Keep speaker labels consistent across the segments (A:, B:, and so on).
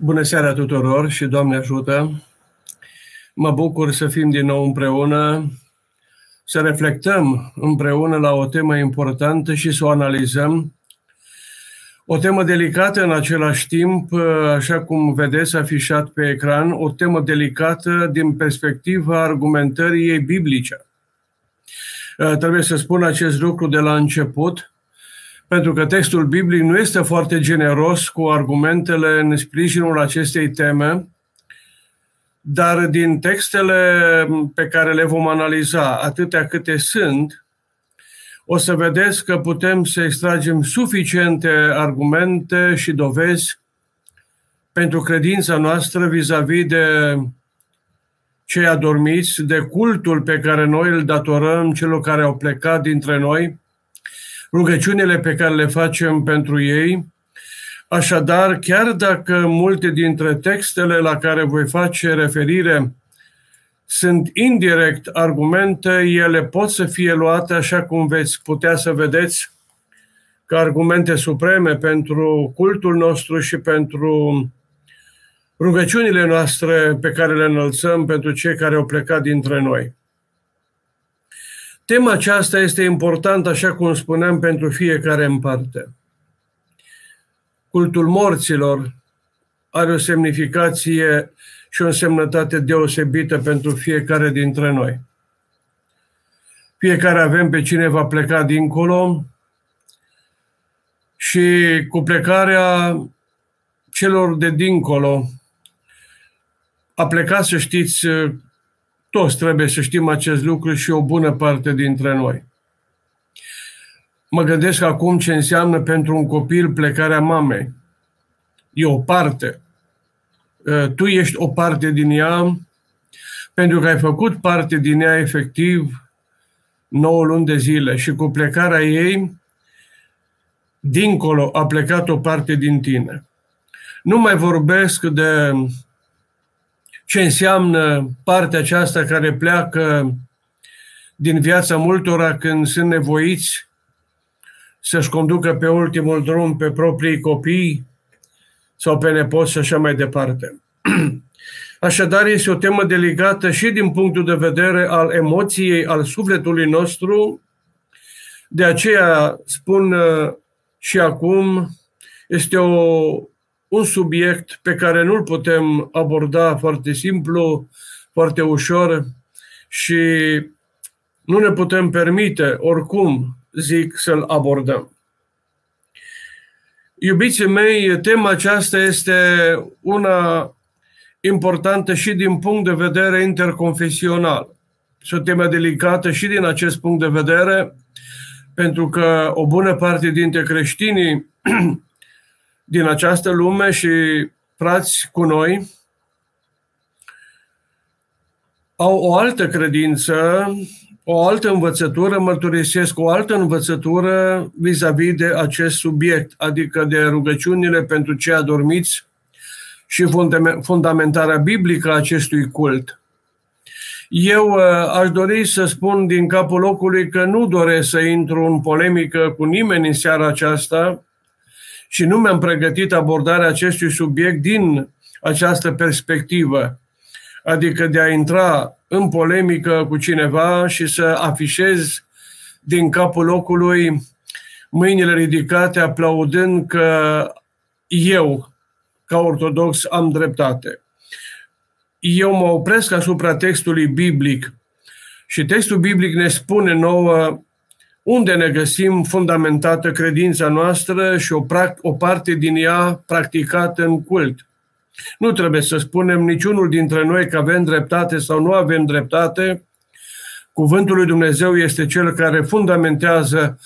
A: Bună seara tuturor și Doamne ajută! Mă bucur să fim din nou împreună, să reflectăm împreună la o temă importantă și să o analizăm. O temă delicată în același timp, așa cum vedeți afișat pe ecran, o temă delicată din perspectiva argumentării ei biblice. Trebuie să spun acest lucru de la început – pentru că textul biblic nu este foarte generos cu argumentele în sprijinul acestei teme, dar din textele pe care le vom analiza, atâtea câte sunt, o să vedeți că putem să extragem suficiente argumente și dovezi pentru credința noastră vis-a-vis de cei adormiți, de cultul pe care noi îl datorăm celor care au plecat dintre noi, rugăciunile pe care le facem pentru ei. Așadar, chiar dacă multe dintre textele la care voi face referire sunt indirect argumente, ele pot să fie luate așa cum veți putea să vedeți ca argumente supreme pentru cultul nostru și pentru rugăciunile noastre pe care le înălțăm pentru cei care au plecat dintre noi. Tema aceasta este importantă, așa cum spuneam, pentru fiecare în parte. Cultul morților are o semnificație și o însemnătate deosebită pentru fiecare dintre noi. Fiecare avem pe cine va pleca dincolo și cu plecarea celor de dincolo a plecat, să știți, toți trebuie să știm acest lucru și o bună parte dintre noi. Mă gândesc acum ce înseamnă pentru un copil plecarea mamei. E o parte. Ă, tu ești o parte din ea pentru că ai făcut parte din ea efectiv 9 luni de zile și cu plecarea ei, dincolo a plecat o parte din tine. Nu mai vorbesc de ce înseamnă partea aceasta care pleacă din viața multora când sunt nevoiți să-și conducă pe ultimul drum pe proprii copii sau pe nepoți și așa mai departe. Așadar, este o temă delicată și din punctul de vedere al emoției, al sufletului nostru. De aceea spun uh, și acum, este o un subiect pe care nu-l putem aborda foarte simplu, foarte ușor și nu ne putem permite, oricum, zic, să-l abordăm. Iubiții mei, tema aceasta este una importantă și din punct de vedere interconfesional. Și o temă delicată și din acest punct de vedere, pentru că o bună parte dintre creștinii din această lume și frați cu noi au o altă credință, o altă învățătură, mărturisesc o altă învățătură vis-a-vis de acest subiect, adică de rugăciunile pentru cei adormiți și fundamentarea biblică a acestui cult. Eu uh, aș dori să spun din capul locului că nu doresc să intru în polemică cu nimeni în seara aceasta, și nu mi-am pregătit abordarea acestui subiect din această perspectivă, adică de a intra în polemică cu cineva și să afișez din capul locului mâinile ridicate aplaudând că eu, ca ortodox, am dreptate. Eu mă opresc asupra textului biblic și textul biblic ne spune nouă unde ne găsim fundamentată credința noastră și o, o parte din ea practicată în cult. Nu trebuie să spunem niciunul dintre noi că avem dreptate sau nu avem dreptate. Cuvântul lui Dumnezeu este cel care fundamentează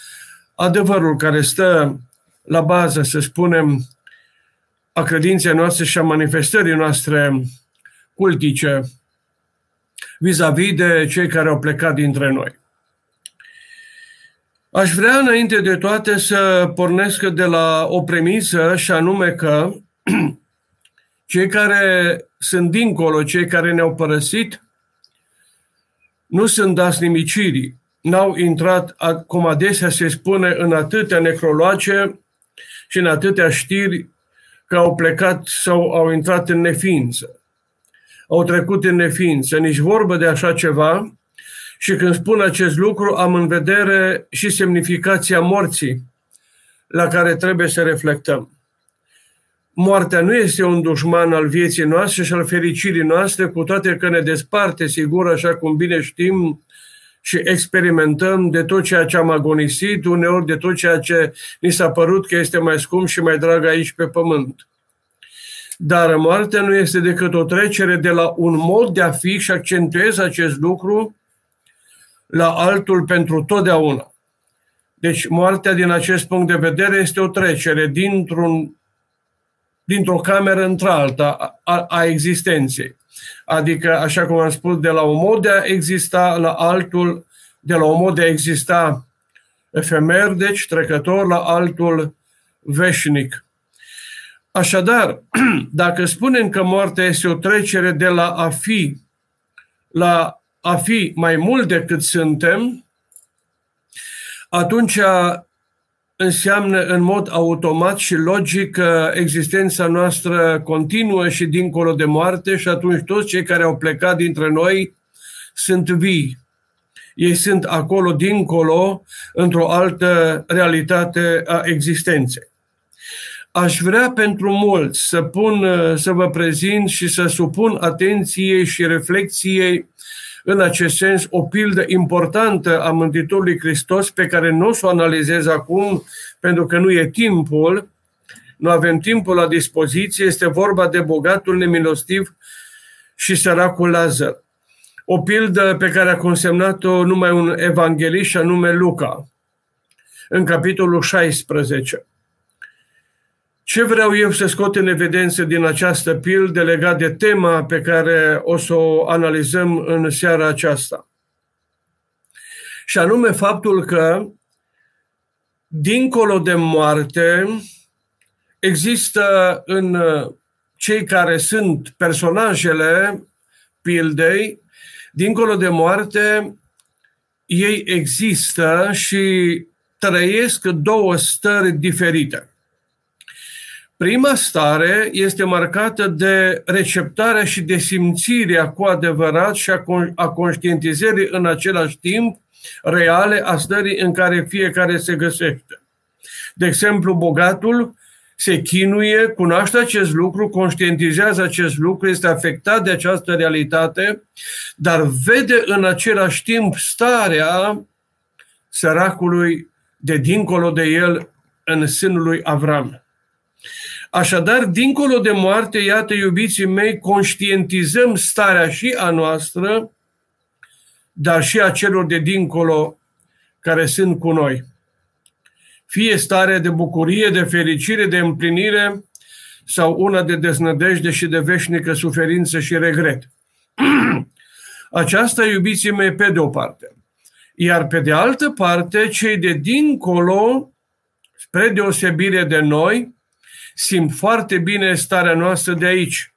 A: adevărul care stă la bază, să spunem, a credinței noastre și a manifestării noastre cultice vis-a-vis de cei care au plecat dintre noi. Aș vrea înainte de toate să pornesc de la o premisă și anume că cei care sunt dincolo, cei care ne-au părăsit, nu sunt dați nimicirii. N-au intrat, cum adesea se spune, în atâtea necroloace și în atâtea știri că au plecat sau au intrat în neființă. Au trecut în neființă, nici vorbă de așa ceva. Și când spun acest lucru, am în vedere și semnificația morții la care trebuie să reflectăm. Moartea nu este un dușman al vieții noastre și al fericirii noastre, cu toate că ne desparte, sigur, așa cum bine știm, și experimentăm de tot ceea ce am agonisit, uneori de tot ceea ce ni s-a părut că este mai scump și mai drag aici pe pământ. Dar moartea nu este decât o trecere de la un mod de a fi și accentuez acest lucru la altul pentru totdeauna. Deci moartea din acest punct de vedere este o trecere dintr-un, dintr-o cameră într-alta a, a existenței. Adică, așa cum am spus, de la un mod de a exista la altul, de la un mod de a exista efemer, deci trecător, la altul veșnic. Așadar, dacă spunem că moartea este o trecere de la a fi la a fi mai mult decât suntem, atunci înseamnă în mod automat și logic că existența noastră continuă și dincolo de moarte și atunci toți cei care au plecat dintre noi sunt vii. Ei sunt acolo, dincolo, într-o altă realitate a existenței. Aș vrea pentru mulți să, pun, să vă prezint și să supun atenției și reflexiei în acest sens o pildă importantă a Mântuitorului Hristos pe care nu o să o analizez acum pentru că nu e timpul, nu avem timpul la dispoziție, este vorba de bogatul nemilostiv și săracul Lazar. O pildă pe care a consemnat-o numai un evanghelist și anume Luca, în capitolul 16. Ce vreau eu să scot în evidență din această pildă legat de tema pe care o să o analizăm în seara aceasta? Și anume faptul că, dincolo de moarte, există în cei care sunt personajele pildei, dincolo de moarte, ei există și trăiesc două stări diferite. Prima stare este marcată de receptarea și de simțirea cu adevărat și a conștientizării în același timp reale a stării în care fiecare se găsește. De exemplu, bogatul se chinuie, cunoaște acest lucru, conștientizează acest lucru, este afectat de această realitate, dar vede în același timp starea săracului de dincolo de el în sânul lui Avram. Așadar, dincolo de moarte, iată, iubiții mei, conștientizăm starea și a noastră, dar și a celor de dincolo care sunt cu noi. Fie stare de bucurie, de fericire, de împlinire sau una de deznădejde și de veșnică suferință și regret. Aceasta, iubiții mei, pe de o parte. Iar pe de altă parte, cei de dincolo, spre deosebire de noi, simt foarte bine starea noastră de aici.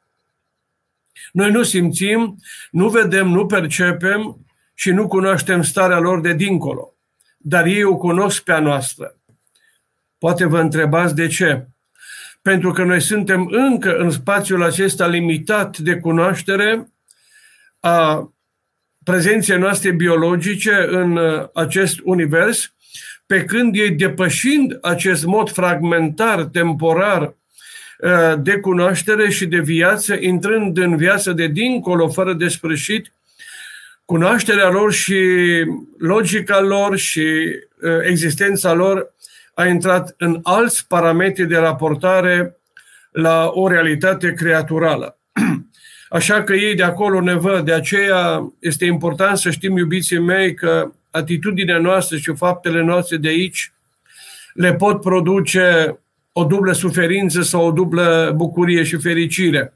A: Noi nu simțim, nu vedem, nu percepem și nu cunoaștem starea lor de dincolo. Dar ei o cunosc pe a noastră. Poate vă întrebați de ce. Pentru că noi suntem încă în spațiul acesta limitat de cunoaștere a prezenței noastre biologice în uh, acest univers pe când ei depășind acest mod fragmentar, temporar, uh, de cunoaștere și de viață, intrând în viață de dincolo, fără de sfârșit, cunoașterea lor și logica lor și uh, existența lor a intrat în alți parametri de raportare la o realitate creaturală. Așa că ei de acolo ne văd, de aceea este important să știm, iubiții mei, că atitudinea noastră și faptele noastre de aici le pot produce o dublă suferință sau o dublă bucurie și fericire.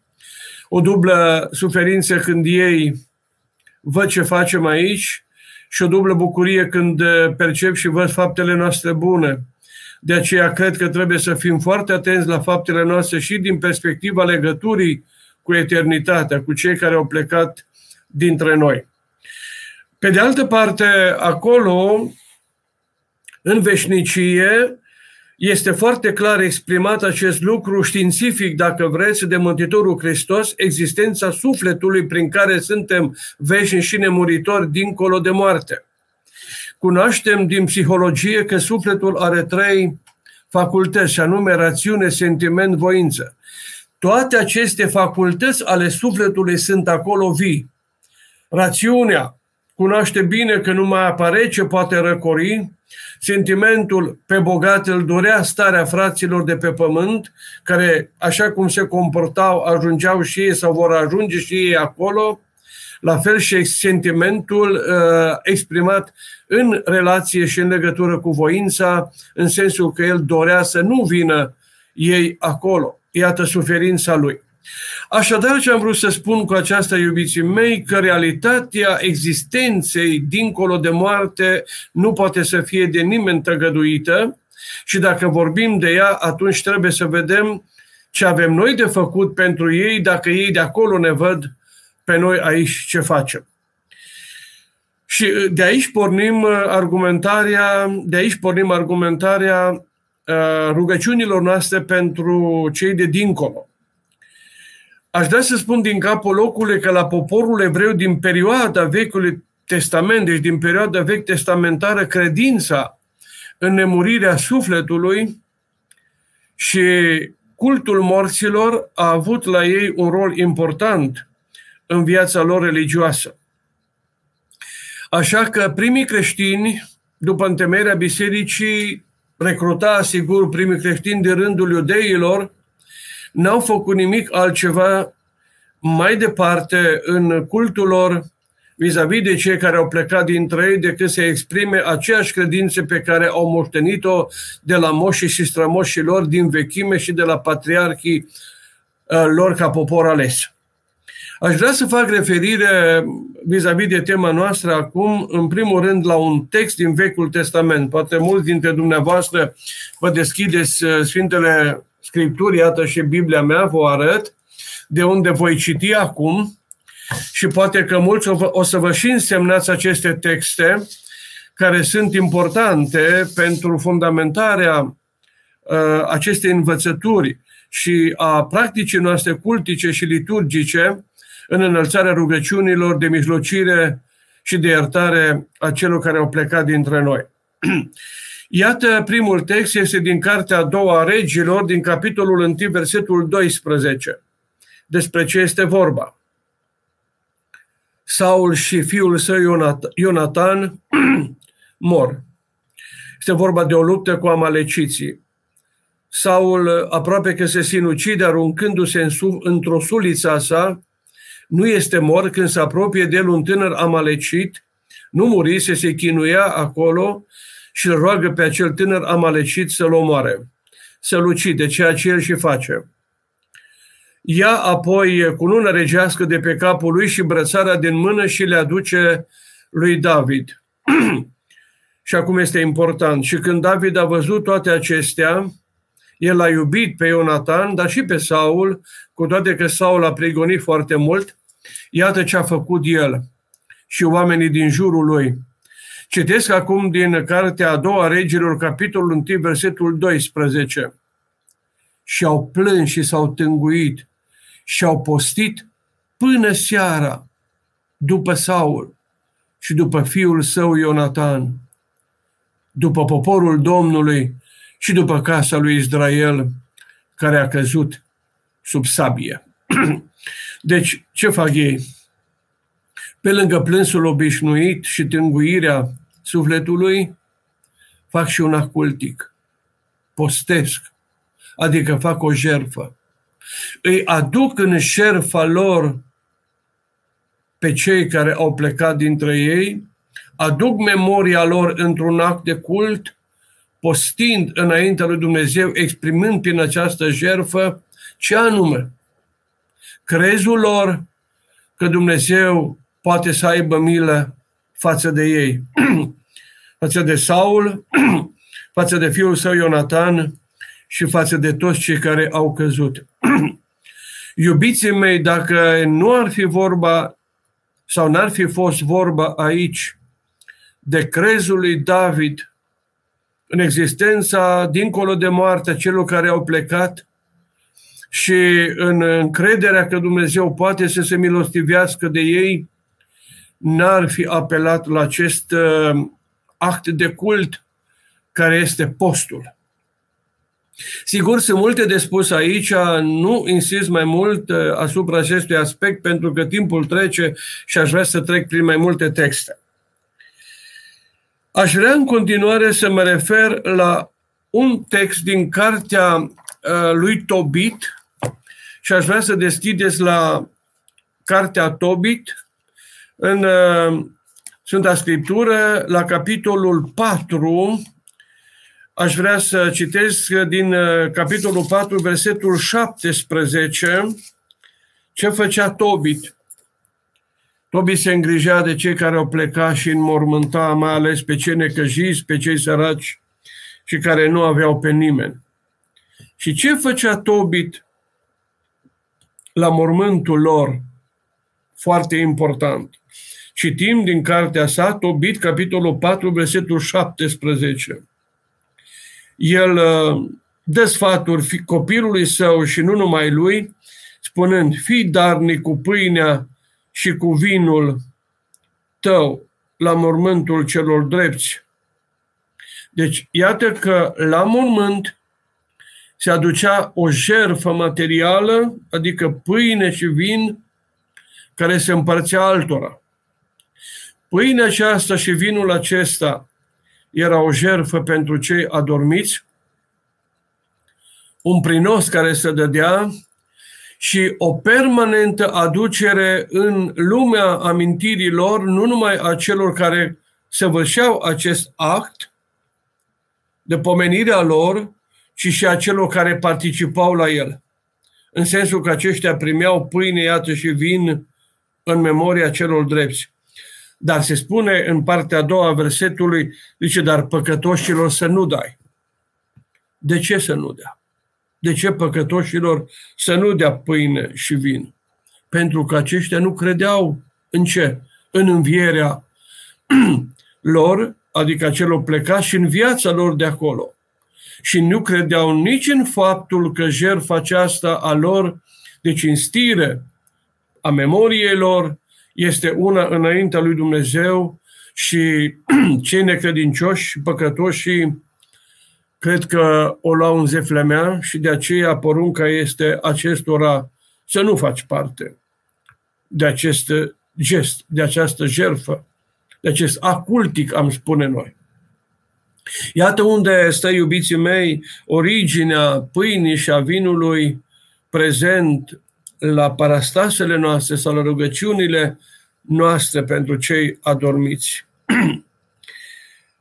A: O dublă suferință când ei văd ce facem aici și o dublă bucurie când percep și văd faptele noastre bune. De aceea cred că trebuie să fim foarte atenți la faptele noastre și din perspectiva legăturii cu eternitatea, cu cei care au plecat dintre noi. Pe de altă parte, acolo, în veșnicie, Este foarte clar exprimat acest lucru științific, dacă vreți, de Mântuitorul Hristos, existența sufletului prin care suntem veșni și nemuritori dincolo de moarte. Cunoaștem din psihologie că sufletul are trei facultăți, și anume rațiune, sentiment, voință. Toate aceste facultăți ale sufletului sunt acolo vii. Rațiunea cunoaște bine că nu mai apare ce poate răcori, sentimentul pe bogat îl dorea starea fraților de pe pământ, care, așa cum se comportau, ajungeau și ei sau vor ajunge și ei acolo, la fel și sentimentul uh, exprimat în relație și în legătură cu voința, în sensul că el dorea să nu vină ei acolo. Iată suferința lui. Așadar, ce am vrut să spun cu aceasta, iubiții mei, că realitatea existenței dincolo de moarte nu poate să fie de nimeni tăgăduită și dacă vorbim de ea, atunci trebuie să vedem ce avem noi de făcut pentru ei, dacă ei de acolo ne văd pe noi aici ce facem. Și uh, de aici pornim uh, argumentarea, de aici pornim argumentarea uh, rugăciunilor noastre pentru cei de dincolo. Aș vrea să spun din capul locului că la poporul evreu din perioada Vechiului Testament, deci din perioada vechi testamentară, credința în nemurirea sufletului și cultul morților a avut la ei un rol important în viața lor religioasă. Așa că primii creștini, după întemeierea bisericii, recruta, sigur, primii creștini de rândul iudeilor, n-au făcut nimic altceva mai departe în cultul lor vis-a-vis de cei care au plecat dintre ei decât să exprime aceeași credințe pe care au moștenit-o de la moșii și strămoșii lor din vechime și de la patriarhii uh, lor ca popor ales. Aș vrea să fac referire vis-a-vis de tema noastră acum, în primul rând, la un text din Vechiul Testament. Poate mulți dintre dumneavoastră vă deschideți uh, Sfintele Scripturi, iată și Biblia mea, vă arăt, de unde voi citi acum și poate că mulți o să vă și însemnați aceste texte care sunt importante pentru fundamentarea uh, acestei învățături și a practicii noastre cultice și liturgice în înălțarea rugăciunilor de mijlocire și de iertare a celor care au plecat dintre noi. Iată, primul text este din Cartea a doua a regilor, din capitolul 1, versetul 12. Despre ce este vorba? Saul și fiul său Ionatan mor. Este vorba de o luptă cu amaleciții. Saul aproape că se sinucide aruncându-se în într-o sulița sa nu este mort când se apropie de el un tânăr amalecit, nu murise, se chinuia acolo și îl roagă pe acel tânăr amalecit să-l omoare, să-l ucide, ceea ce el și face. Ia apoi cununa regească de pe capul lui și brățara din mână și le aduce lui David. și acum este important. Și când David a văzut toate acestea, el a iubit pe Ionatan, dar și pe Saul, cu toate că Saul a prigonit foarte mult. Iată ce a făcut el și oamenii din jurul lui. Citesc acum din cartea a doua regilor, capitolul 1, versetul 12. Și au plâns și s-au tânguit și au postit până seara după Saul și după fiul său Ionatan, după poporul Domnului și după casa lui Israel care a căzut sub sabie. Deci, ce fac ei? Pe lângă plânsul obișnuit și tânguirea sufletului, fac și un acultic. Postesc, adică fac o jerfă. Îi aduc în șerfa lor pe cei care au plecat dintre ei, aduc memoria lor într-un act de cult, postind înaintea lui Dumnezeu, exprimând prin această jerfă ce anume? Crezul lor că Dumnezeu poate să aibă milă față de ei, față de Saul, față de fiul său Ionatan și față de toți cei care au căzut. Iubiții mei, dacă nu ar fi vorba sau n-ar fi fost vorba aici de crezul lui David în existența dincolo de moarte celor care au plecat și în încrederea că Dumnezeu poate să se milostivească de ei, n-ar fi apelat la acest uh, act de cult care este postul. Sigur, sunt multe de spus aici, nu insist mai mult uh, asupra acestui aspect pentru că timpul trece și aș vrea să trec prin mai multe texte. Aș vrea în continuare să mă refer la un text din cartea uh, lui Tobit și aș vrea să deschideți la cartea Tobit în uh, Sfânta Scriptură, la capitolul 4, aș vrea să citesc din uh, capitolul 4, versetul 17, ce făcea Tobit. Tobit se îngrija de cei care au plecat și înmormânta, mai ales pe cei necăjiți, pe cei săraci și care nu aveau pe nimeni. Și ce făcea Tobit la mormântul lor? Foarte important. Citim din cartea sa, Tobit, capitolul 4, versetul 17 el uh, dă sfaturi copilului său și nu numai lui, spunând, fii darnic cu pâinea și cu vinul tău la mormântul celor drepți. Deci, iată că la mormânt se aducea o jerfă materială, adică pâine și vin, care se împărțea altora. Pâinea aceasta și vinul acesta era o jerfă pentru cei adormiți, un prinos care se dădea și o permanentă aducere în lumea amintirilor, nu numai a celor care săvârșeau acest act de pomenirea lor, ci și a celor care participau la el. În sensul că aceștia primeau pâine, iată și vin în memoria celor drepți. Dar se spune în partea a doua a versetului, zice, dar păcătoșilor să nu dai. De ce să nu dea? De ce păcătoșilor să nu dea pâine și vin? Pentru că aceștia nu credeau în ce? În învierea lor, adică celor plecați și în viața lor de acolo. Și nu credeau nici în faptul că jertfa aceasta a lor de cinstire a memoriei lor este una înaintea lui Dumnezeu și cei necredincioși și păcătoși cred că o luau în zeflemea și de aceea porunca este acestora să nu faci parte de acest gest, de această jerfă, de acest acultic, am spune noi. Iată unde stă, iubiții mei, originea pâinii și a vinului prezent la parastasele noastre sau la rugăciunile noastre pentru cei adormiți.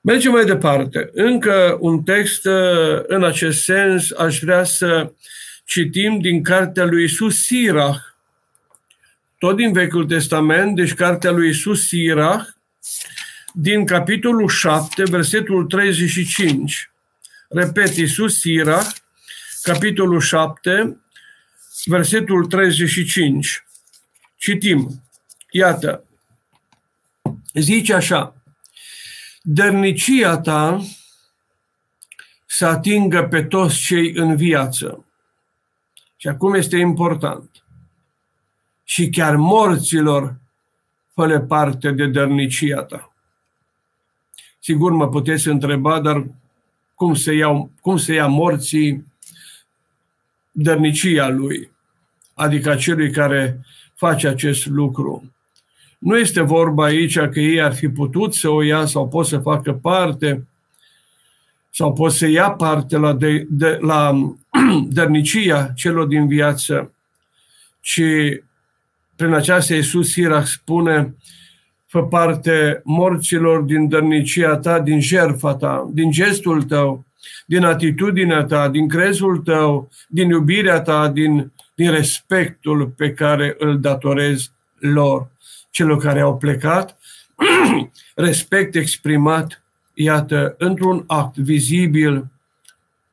A: Mergem mai departe. Încă un text uh, în acest sens aș vrea să citim din cartea lui Isus Sirach, tot din Vechiul Testament, deci cartea lui Isus Sirach, din capitolul 7, versetul 35. Repet, Isus Sirach, capitolul 7, versetul 35. Citim. Iată, zice așa, dărnicia ta să atingă pe toți cei în viață. Și acum este important. Și chiar morților fă parte de dărnicia ta. Sigur mă puteți întreba, dar cum se, iau, cum se ia morții dărnicia lui, adică celui care face acest lucru. Nu este vorba aici că ei ar fi putut să o ia sau pot să facă parte sau pot să ia parte la, de, de, la dărnicia celor din viață, ci prin aceasta Iisus Sirach spune fă parte morților din dărnicia ta, din jertfa ta, din gestul tău, din atitudinea ta, din crezul tău, din iubirea ta, din, din respectul pe care îl datorezi lor celor care au plecat, respect exprimat, iată, într-un act vizibil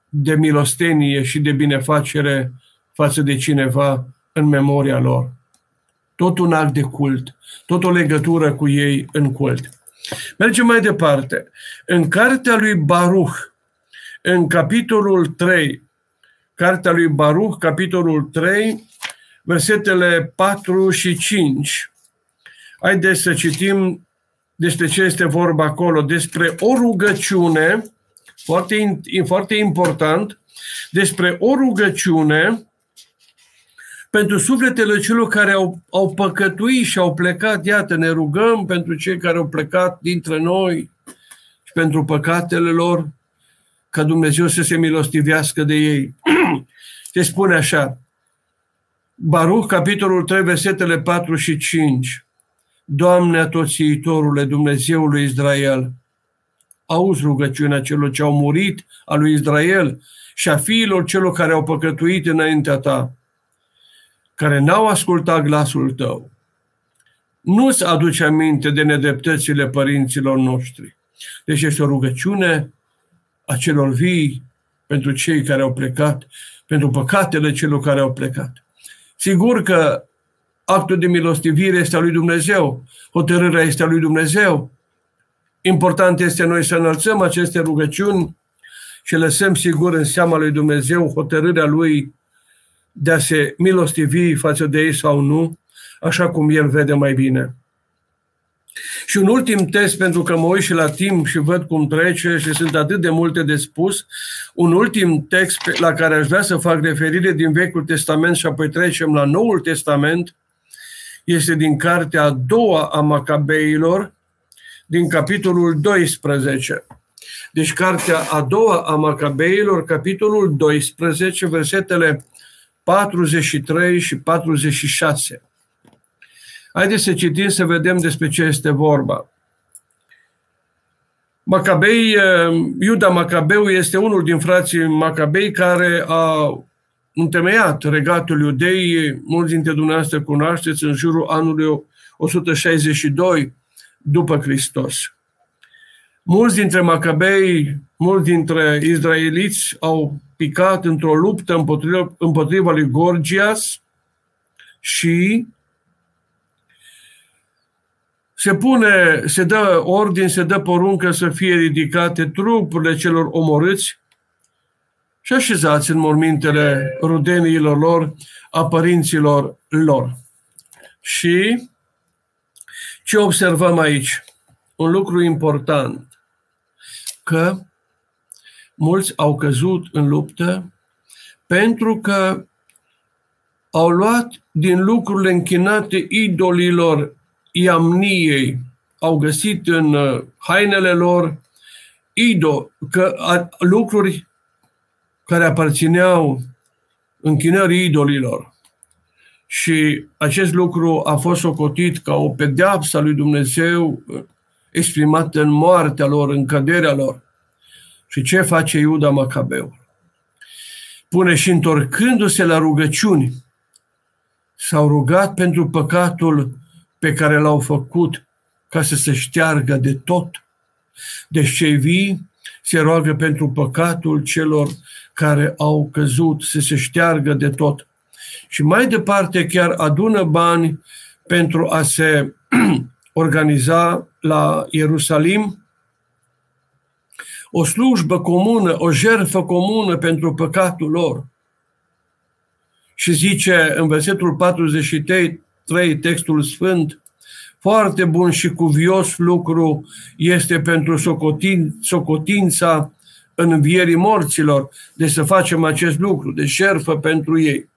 A: de milostenie și de binefacere față de cineva în memoria lor. Tot un act de cult, tot o legătură cu ei în cult. Mergem mai departe. În cartea lui Baruch, în capitolul 3, cartea lui Baruch, capitolul 3, versetele 4 și 5. Haideți să citim despre ce este vorba acolo, despre o rugăciune, foarte, foarte important, despre o rugăciune pentru sufletele celor care au, au păcătuit și au plecat. Iată, ne rugăm pentru cei care au plecat dintre noi și pentru păcatele lor, ca Dumnezeu să se milostivească de ei. Se spune așa, Baruch, capitolul 3, versetele 4 și 5. Doamne atoțiitorule, Dumnezeului Israel, auzi rugăciunea celor ce au murit, a lui Israel și a fiilor celor care au păcătuit înaintea ta, care n-au ascultat glasul tău. Nu-ți aduce aminte de nedreptățile părinților noștri. Deci este o rugăciune a celor vii pentru cei care au plecat, pentru păcatele celor care au plecat. Sigur că actul de milostivire este a lui Dumnezeu, hotărârea este a lui Dumnezeu. Important este noi să înălțăm aceste rugăciuni și lăsăm sigur în seama lui Dumnezeu hotărârea lui de a se milostivi față de ei sau nu, așa cum el vede mai bine. Și un ultim test, pentru că mă uit și la timp și văd cum trece și sunt atât de multe de spus, un ultim text la care aș vrea să fac referire din Vechiul Testament și apoi trecem la Noul Testament, este din cartea a doua a Macabeilor, din capitolul 12. Deci cartea a doua a Macabeilor, capitolul 12, versetele 43 și 46. Haideți să citim să vedem despre ce este vorba. Macabei, eh, Iuda Macabeu este unul din frații Macabei care a întemeiat regatul iudei, mulți dintre dumneavoastră cunoașteți, în jurul anului 162 după Hristos. Mulți dintre Macabei, mulți dintre izraeliți au picat într-o luptă împotriva, împotriva lui Gorgias și se pune, se dă ordin, se dă poruncă să fie ridicate trupurile celor omorâți și așezați în mormintele rudeniilor lor, a părinților lor. Și ce observăm aici? Un lucru important, că mulți au căzut în luptă pentru că au luat din lucrurile închinate idolilor iamniei, au găsit în uh, hainele lor ido, că, a, lucruri care aparțineau închinării idolilor. Și acest lucru a fost socotit ca o pedeapsă a lui Dumnezeu uh, exprimată în moartea lor, în căderea lor. Și ce face Iuda Macabeu? Pune și întorcându-se la rugăciuni, s-au rugat pentru păcatul pe care l-au făcut ca să se șteargă de tot. Deci cei vii se roagă pentru păcatul celor care au căzut, să se șteargă de tot. Și mai departe chiar adună bani pentru a se organiza la Ierusalim o slujbă comună, o jertfă comună pentru păcatul lor. Și zice în versetul 43, 3, textul sfânt, foarte bun și cuvios lucru este pentru socotin, socotința învierii morților, de să facem acest lucru, de șerfă pentru ei.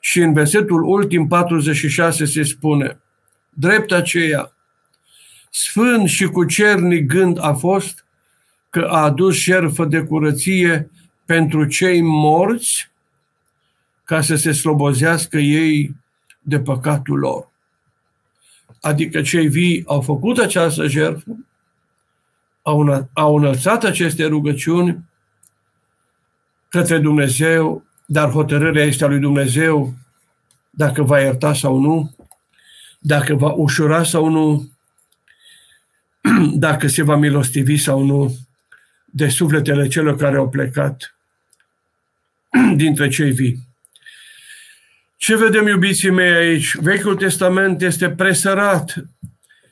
A: Și în versetul ultim 46 se spune, drept aceea, sfânt și cu cernic gând a fost că a adus șerfă de curăție pentru cei morți ca să se slobozească ei de păcatul lor. Adică cei vii au făcut această jertfă, au, au înălțat aceste rugăciuni către Dumnezeu, dar hotărârea este a lui Dumnezeu dacă va ierta sau nu, dacă va ușura sau nu, dacă se va milostivi sau nu de sufletele celor care au plecat dintre cei vii. Ce vedem, iubiții mei, aici? Vechiul Testament este presărat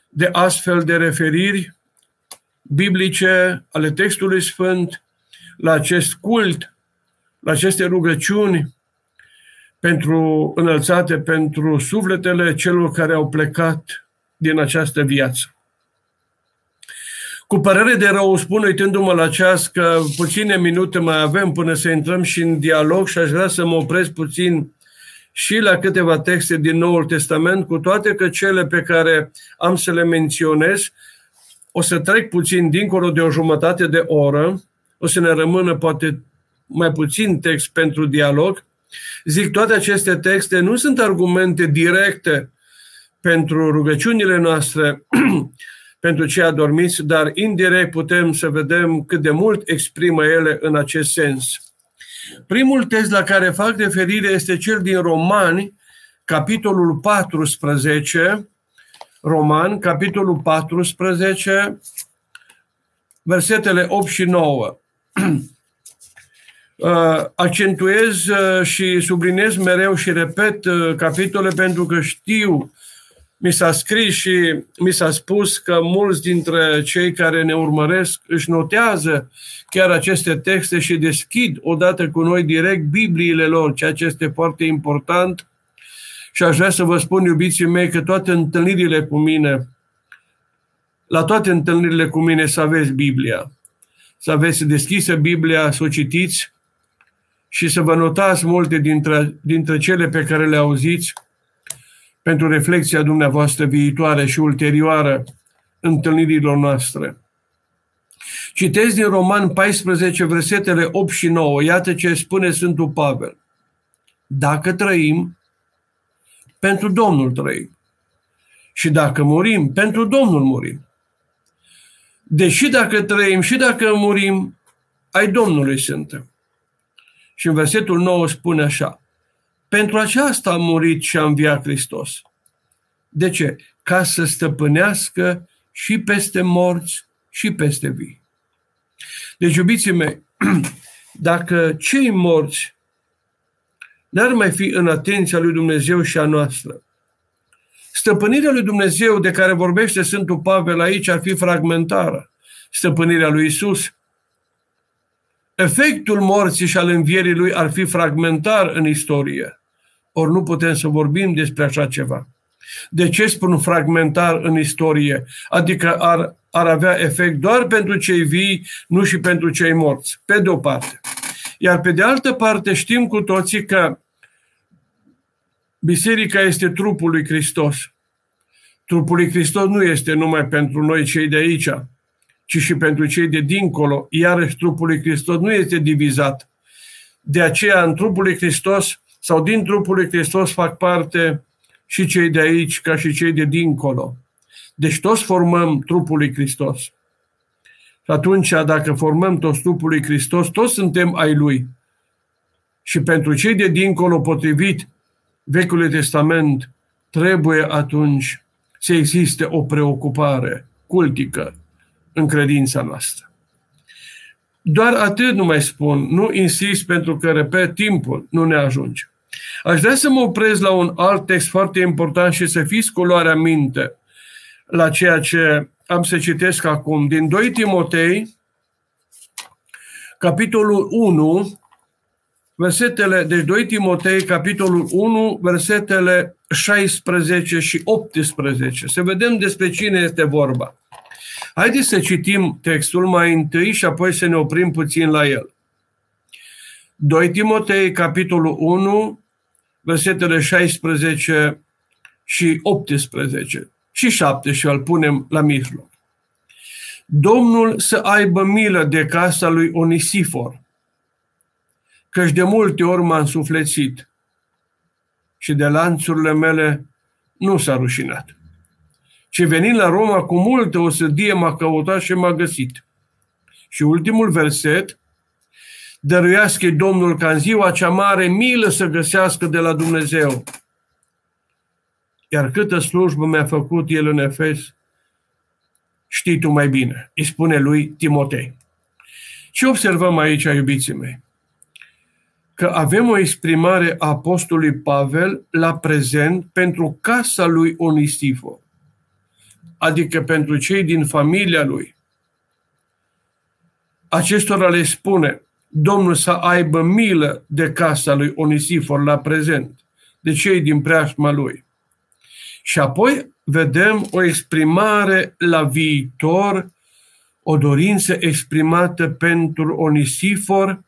A: de astfel de referiri biblice ale textului sfânt, la acest cult, la aceste rugăciuni pentru înălțate pentru sufletele celor care au plecat din această viață. Cu părere de rău spun, uitându-mă la ceas, că puține minute mai avem până să intrăm și în dialog și aș vrea să mă opresc puțin și la câteva texte din Noul Testament, cu toate că cele pe care am să le menționez, o să trec puțin dincolo de o jumătate de oră, o să ne rămână poate mai puțin text pentru dialog. Zic, toate aceste texte nu sunt argumente directe pentru rugăciunile noastre, pentru cei adormiți, dar indirect putem să vedem cât de mult exprimă ele în acest sens. Primul text la care fac referire este cel din Romani, capitolul 14, Roman, capitolul 14, versetele 8 și 9. Uh, accentuez uh, și sublinez mereu și repet uh, capitole pentru că știu mi s-a scris și mi s-a spus că mulți dintre cei care ne urmăresc își notează chiar aceste texte și deschid odată cu noi direct Bibliile lor, ceea ce este foarte important. Și aș vrea să vă spun, iubiții mei, că toate întâlnirile cu mine, la toate întâlnirile cu mine să aveți Biblia. Să aveți deschisă Biblia, să o citiți și să vă notați multe dintre, dintre cele pe care le auziți pentru reflexia dumneavoastră viitoare și ulterioară întâlnirilor noastre. Citesc din Roman 14, versetele 8 și 9. Iată ce spune Sfântul Pavel. Dacă trăim, pentru Domnul trăim. Și dacă murim, pentru Domnul murim. Deși dacă trăim și dacă murim, ai Domnului suntem. Și în versetul 9 spune așa. Pentru aceasta a murit și a înviat Hristos. De ce? Ca să stăpânească și peste morți și peste vii. Deci, iubiții mei, dacă cei morți n-ar mai fi în atenția lui Dumnezeu și a noastră, stăpânirea lui Dumnezeu de care vorbește Sfântul Pavel aici ar fi fragmentară. Stăpânirea lui Isus. Efectul morții și al învierii lui ar fi fragmentar în istorie. Ori nu putem să vorbim despre așa ceva. De ce spun fragmentar în istorie? Adică ar, ar avea efect doar pentru cei vii, nu și pentru cei morți, pe de o parte. Iar pe de altă parte știm cu toții că biserica este trupul lui Hristos. Trupul lui Hristos nu este numai pentru noi cei de aici, ci și pentru cei de dincolo. Iarăși trupul lui Hristos nu este divizat. De aceea în trupul lui Hristos sau din trupul lui Hristos fac parte și cei de aici ca și cei de dincolo. Deci toți formăm trupul lui Hristos. Și atunci, dacă formăm toți trupul lui Hristos, toți suntem ai Lui. Și pentru cei de dincolo, potrivit Vechiului Testament, trebuie atunci să existe o preocupare cultică în credința noastră. Doar atât nu mai spun, nu insist pentru că, repet, timpul nu ne ajunge. Aș vrea să mă opresc la un alt text foarte important și să fiți cu luarea minte la ceea ce am să citesc acum. Din 2 Timotei, capitolul 1, versetele, deci 2 Timotei, capitolul 1, versetele 16 și 18. Să vedem despre cine este vorba. Haideți să citim textul mai întâi și apoi să ne oprim puțin la el. 2 Timotei, capitolul 1, versetele 16 și 18 și 7 și îl punem la mijloc. Domnul să aibă milă de casa lui Onisifor, căci de multe ori m-a însuflețit și de lanțurile mele nu s-a rușinat. Și venind la Roma cu multă o sădie m-a căutat și m-a găsit. Și ultimul verset, dăruiască Domnul ca în ziua cea mare milă să găsească de la Dumnezeu. Iar câtă slujbă mi-a făcut el în Efes, știi tu mai bine, îi spune lui Timotei. Și observăm aici, iubiții mei, că avem o exprimare a apostolului Pavel la prezent pentru casa lui Onisifor, adică pentru cei din familia lui. Acestora le spune, Domnul să aibă milă de casa lui Onisifor la prezent, de cei din preajma lui. Și apoi vedem o exprimare la viitor, o dorință exprimată pentru Onisifor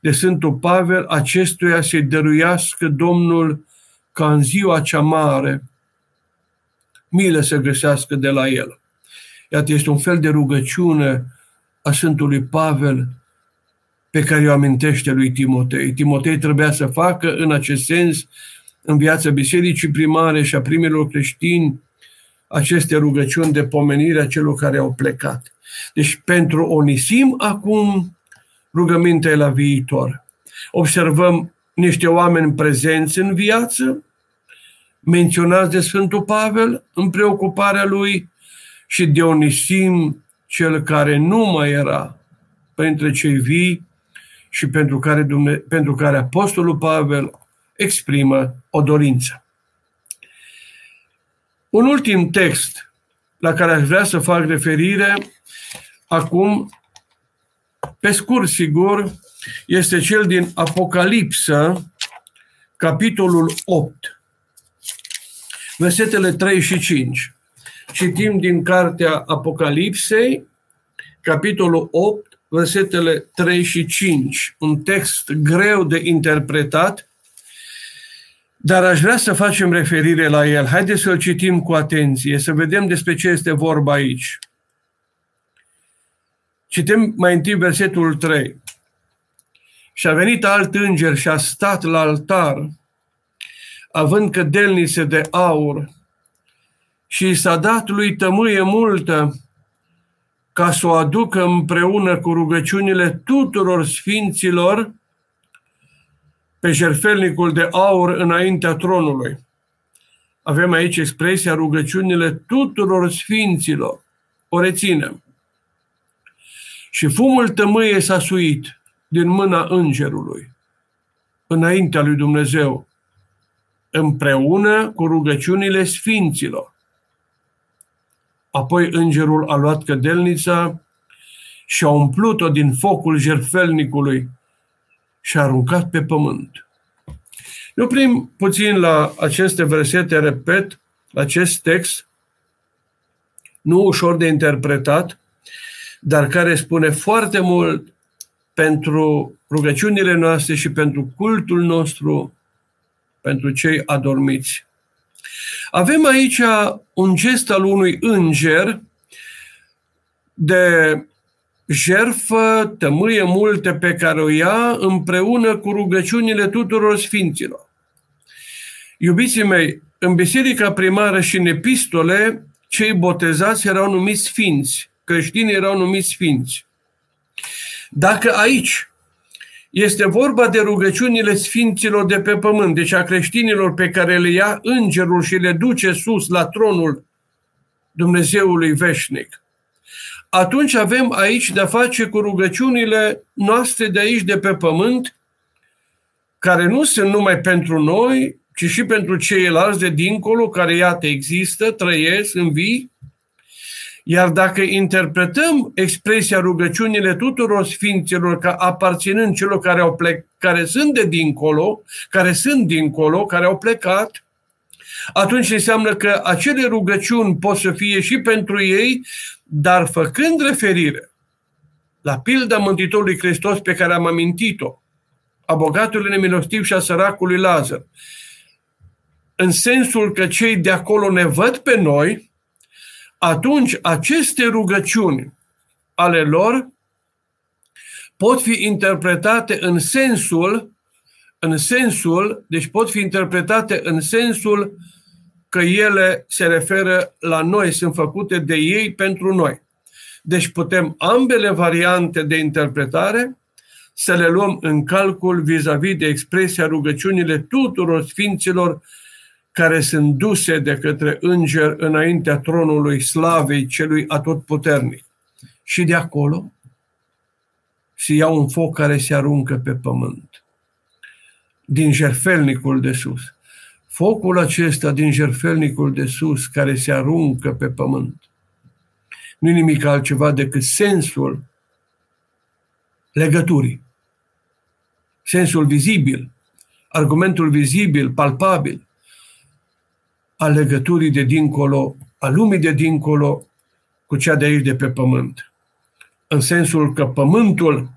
A: de Sfântul Pavel, acestuia să-i dăruiască Domnul ca în ziua cea mare milă să găsească de la el. Iată, este un fel de rugăciune a Sfântului Pavel pe care o amintește lui Timotei. Timotei trebuia să facă în acest sens în viața bisericii primare și a primilor creștini aceste rugăciuni de pomenire a celor care au plecat. Deci pentru Onisim acum rugămintea e la viitor. Observăm niște oameni prezenți în viață, menționați de Sfântul Pavel în preocuparea lui și Dionisim, cel care nu mai era printre cei vii și pentru care, Dumne- pentru care Apostolul Pavel exprimă o dorință. Un ultim text la care aș vrea să fac referire acum, pe scurt, sigur, este cel din Apocalipsă, capitolul 8, versetele 3 și 5. Citim din cartea Apocalipsei, capitolul 8, versetele 3 și 5. Un text greu de interpretat, dar aș vrea să facem referire la el. Haideți să-l citim cu atenție, să vedem despre ce este vorba aici. Citim mai întâi versetul 3. Și a venit alt înger și a stat la altar, având cădelnițe de aur, și s-a dat lui tămâie multă ca să o aducă împreună cu rugăciunile tuturor sfinților pe jerfelnicul de aur înaintea tronului. Avem aici expresia rugăciunile tuturor sfinților. O reținem. Și fumul tămâie s-a suit din mâna îngerului înaintea lui Dumnezeu, împreună cu rugăciunile sfinților. Apoi îngerul a luat cădelnița și a umplut-o din focul jertfelnicului și a aruncat pe pământ. Ne oprim puțin la aceste versete, repet, acest text, nu ușor de interpretat, dar care spune foarte mult pentru rugăciunile noastre și pentru cultul nostru, pentru cei adormiți. Avem aici un gest al unui înger de jerfă, tămâie multe pe care o ia împreună cu rugăciunile tuturor sfinților. Iubiții mei, în biserica primară și în epistole, cei botezați erau numiți sfinți, creștinii erau numiți sfinți. Dacă aici este vorba de rugăciunile sfinților de pe pământ, deci a creștinilor pe care le ia îngerul și le duce sus la tronul Dumnezeului veșnic. Atunci avem aici de-a face cu rugăciunile noastre de aici, de pe pământ, care nu sunt numai pentru noi, ci și pentru ceilalți de dincolo, care iată există, trăiesc, învii, iar dacă interpretăm expresia rugăciunile tuturor sfinților ca aparținând celor care, au plec, care sunt de dincolo, care sunt dincolo, care au plecat, atunci înseamnă că acele rugăciuni pot să fie și pentru ei, dar făcând referire la pilda Mântuitorului Hristos pe care am amintit-o, a bogatului nemilostiv și a săracului Lazar, în sensul că cei de acolo ne văd pe noi, atunci aceste rugăciuni ale lor pot fi interpretate în sensul, în sensul, deci pot fi interpretate în sensul că ele se referă la noi, sunt făcute de ei pentru noi. Deci putem ambele variante de interpretare să le luăm în calcul vis-a-vis de expresia rugăciunile tuturor sfinților care sunt duse de către înger înaintea tronului slavei celui atotputernic. Și de acolo se ia un foc care se aruncă pe pământ. Din jerfelnicul de sus. Focul acesta din jerfelnicul de sus care se aruncă pe pământ. Nu nimic altceva decât sensul legăturii sensul vizibil, argumentul vizibil, palpabil, a legăturii de dincolo, a lumii de dincolo cu cea de aici de pe pământ. În sensul că pământul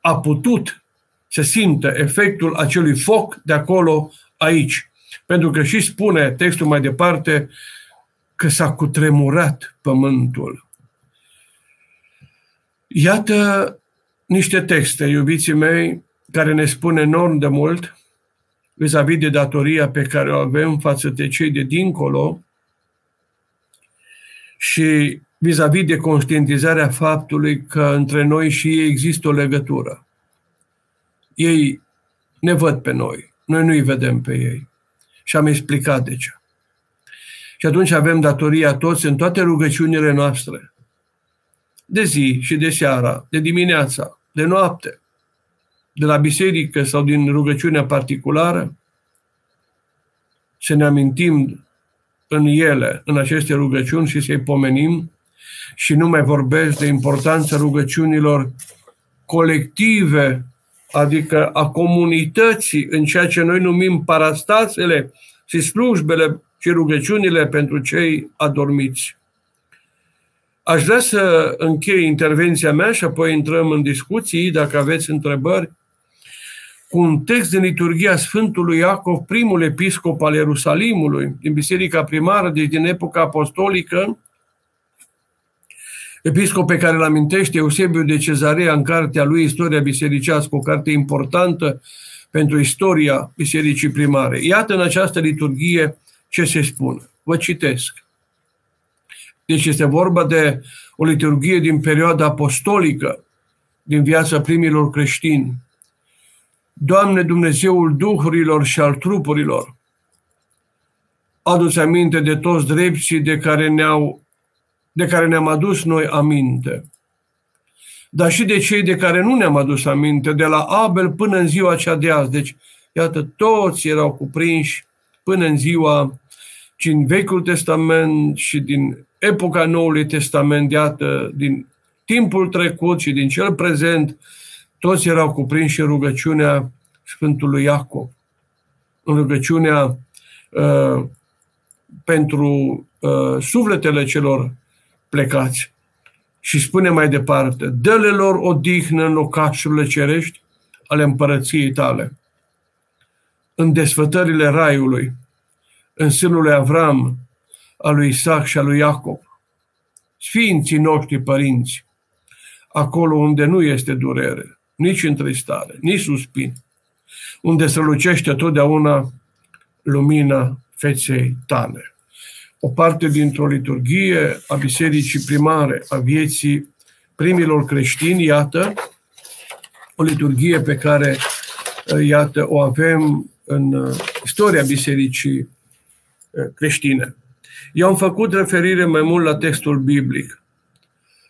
A: a putut să simtă efectul acelui foc de acolo aici. Pentru că și spune textul mai departe că s-a cutremurat pământul. Iată niște texte, iubiții mei, care ne spune enorm de mult vis-a-vis de datoria pe care o avem față de cei de dincolo și vis-a-vis de conștientizarea faptului că între noi și ei există o legătură. Ei ne văd pe noi, noi nu-i vedem pe ei. Și am explicat de ce. Și atunci avem datoria toți în toate rugăciunile noastre, de zi și de seara, de dimineața, de noapte, de la biserică sau din rugăciunea particulară, să ne amintim în ele, în aceste rugăciuni și să-i pomenim și nu mai vorbesc de importanța rugăciunilor colective, adică a comunității, în ceea ce noi numim parastasele și slujbele și rugăciunile pentru cei adormiți. Aș vrea să închei intervenția mea și apoi intrăm în discuții, dacă aveți întrebări, cu un text din liturgia Sfântului Iacov, primul episcop al Ierusalimului, din Biserica Primară, deci din epoca apostolică, episcop pe care îl amintește Eusebiu de Cezarea în cartea lui Istoria Bisericească, o carte importantă pentru istoria Bisericii Primare. Iată în această liturghie ce se spune. Vă citesc. Deci este vorba de o liturghie din perioada apostolică, din viața primilor creștini. Doamne Dumnezeul duhurilor și al trupurilor, adu aminte de toți drepții de care, ne-au, de care ne-am adus noi aminte, dar și de cei de care nu ne-am adus aminte, de la Abel până în ziua cea de azi. Deci, iată, toți erau cuprinși până în ziua și în Vechiul Testament și din epoca Noului Testament, iată, din timpul trecut și din cel prezent, toți erau cuprinși în rugăciunea Sfântului Iacob, în rugăciunea uh, pentru uh, sufletele celor plecați. Și spune mai departe, dă-le lor odihnă în locașurile cerești ale împărăției tale, în desfătările raiului, în sânul lui Avram, al lui Isaac și al lui Iacob, sfinții noștri părinți, acolo unde nu este durere, nici întristare, nici suspin, unde se lucește totdeauna lumina feței tale. O parte dintr-o liturghie a bisericii primare, a vieții primilor creștini, iată, o liturghie pe care, iată, o avem în uh, istoria bisericii uh, creștine. Eu am făcut referire mai mult la textul biblic,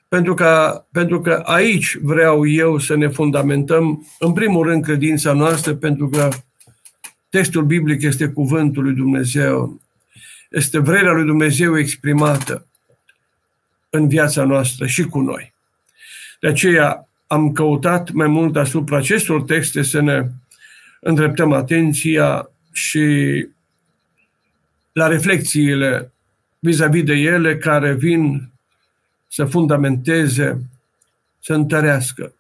A: pentru că, pentru că aici vreau eu să ne fundamentăm, în primul rând, credința noastră, pentru că textul biblic este cuvântul lui Dumnezeu, este vrerea lui Dumnezeu exprimată în viața noastră și cu noi. De aceea am căutat mai mult asupra acestor texte să ne îndreptăm atenția și la reflexiile vis-a-vis de ele care vin să fundamenteze, să întărească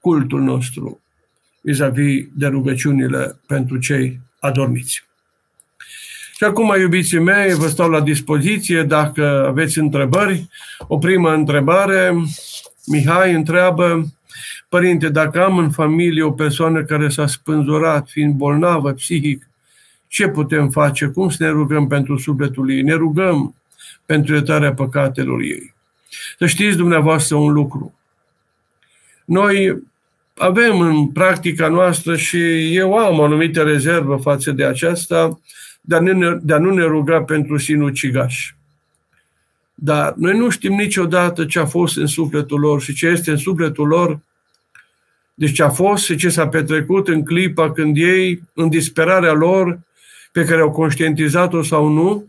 A: cultul nostru vis-a-vis de rugăciunile pentru cei adormiți. Și acum, iubiții mei, vă stau la dispoziție dacă aveți întrebări. O primă întrebare, Mihai întreabă, Părinte, dacă am în familie o persoană care s-a spânzurat, fiind bolnavă psihic, ce putem face? Cum să ne rugăm pentru sufletul ei? Ne rugăm pentru iertarea păcatelor ei. Să știți dumneavoastră un lucru. Noi avem în practica noastră și eu am o anumită rezervă față de aceasta, de a, ne, de a nu ne ruga pentru sinucigași. Dar noi nu știm niciodată ce a fost în sufletul lor și ce este în sufletul lor deci ce a fost și ce s-a petrecut în clipa când ei, în disperarea lor, pe care au conștientizat-o sau nu,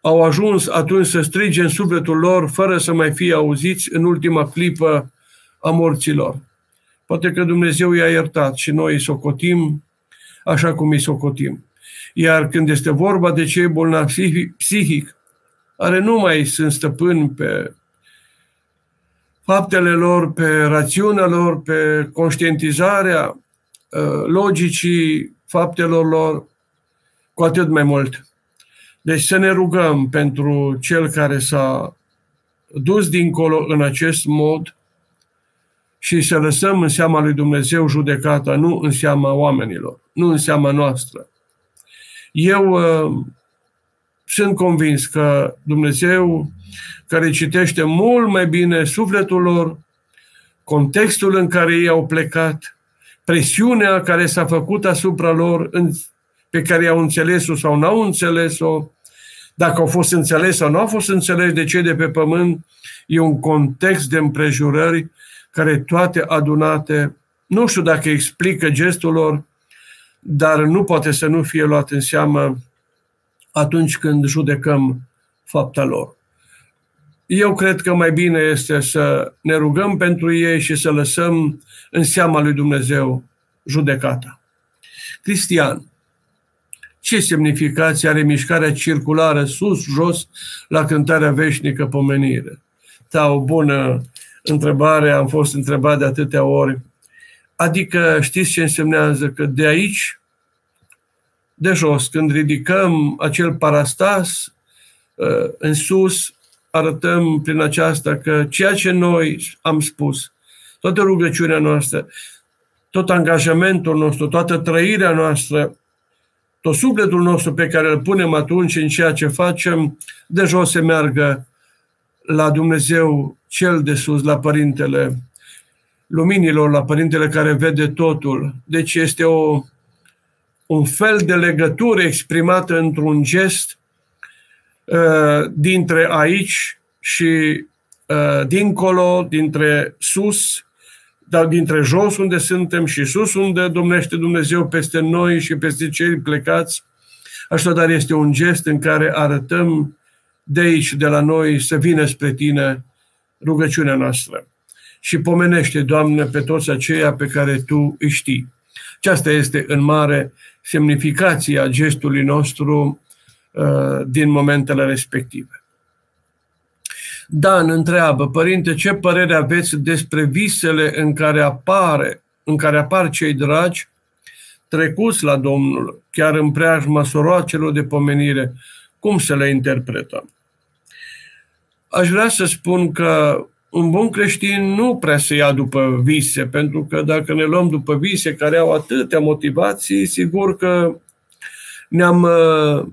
A: au ajuns atunci să strige în sufletul lor fără să mai fie auziți în ultima clipă a morților. Poate că Dumnezeu i-a iertat și noi îi socotim așa cum îi socotim. Iar când este vorba de cei bolnavi psihic, care nu mai sunt stăpâni pe faptele lor, pe rațiunea lor, pe conștientizarea uh, logicii faptelor lor, cu atât mai mult. Deci să ne rugăm pentru cel care s-a dus dincolo în acest mod și să lăsăm în seama lui Dumnezeu judecata, nu în seama oamenilor, nu în seama noastră. Eu uh, sunt convins că Dumnezeu, care citește mult mai bine sufletul lor, contextul în care ei au plecat, presiunea care s-a făcut asupra lor, în, pe care i-au înțeles-o sau n-au înțeles-o, dacă au fost înțeles sau nu au fost înțeles de cei de pe pământ, e un context de împrejurări care toate adunate, nu știu dacă explică gestul lor, dar nu poate să nu fie luat în seamă atunci când judecăm fapta lor. Eu cred că mai bine este să ne rugăm pentru ei și să lăsăm în seama lui Dumnezeu judecata. Cristian, ce semnificație are mișcarea circulară sus-jos la cântarea veșnică pomenire? Da, o bună întrebare, am fost întrebat de atâtea ori. Adică știți ce însemnează? Că de aici, de jos, când ridicăm acel parastas uh, în sus, arătăm prin aceasta că ceea ce noi am spus, toată rugăciunea noastră, tot angajamentul nostru, toată trăirea noastră, tot sufletul nostru pe care îl punem atunci în ceea ce facem, de jos se meargă la Dumnezeu cel de sus, la Părintele Luminilor, la Părintele care vede totul. Deci este o, un fel de legătură exprimată într-un gest uh, dintre aici și uh, dincolo, dintre sus, dar dintre jos unde suntem și sus unde domnește Dumnezeu peste noi și peste cei plecați. Așadar este un gest în care arătăm de aici, de la noi, să vină spre tine rugăciunea noastră. Și pomenește, Doamne, pe toți aceia pe care Tu îi știi. Aceasta este în mare semnificația gestului nostru uh, din momentele respective. Dan întreabă, Părinte, ce părere aveți despre visele în care apare, în care apar cei dragi trecuți la Domnul, chiar în preajma soroacelor de pomenire, cum să le interpretăm? Aș vrea să spun că un bun creștin nu prea se ia după vise, pentru că dacă ne luăm după vise care au atâtea motivații, sigur că ne-am uh,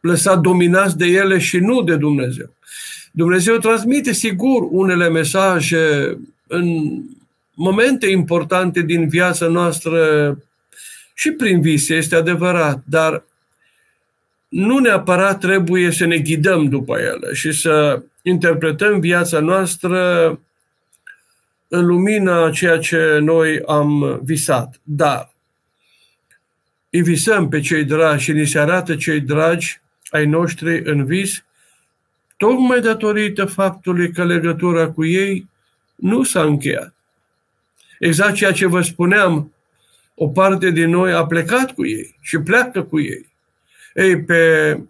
A: lăsat dominați de ele și nu de Dumnezeu. Dumnezeu transmite, sigur, unele mesaje în momente importante din viața noastră și prin vise, este adevărat, dar nu neapărat trebuie să ne ghidăm după ele și să interpretăm viața noastră în lumina ceea ce noi am visat. Dar îi visăm pe cei dragi și ni se arată cei dragi ai noștri în vis, tocmai datorită faptului că legătura cu ei nu s-a încheiat. Exact ceea ce vă spuneam, o parte din noi a plecat cu ei și pleacă cu ei. Ei, pe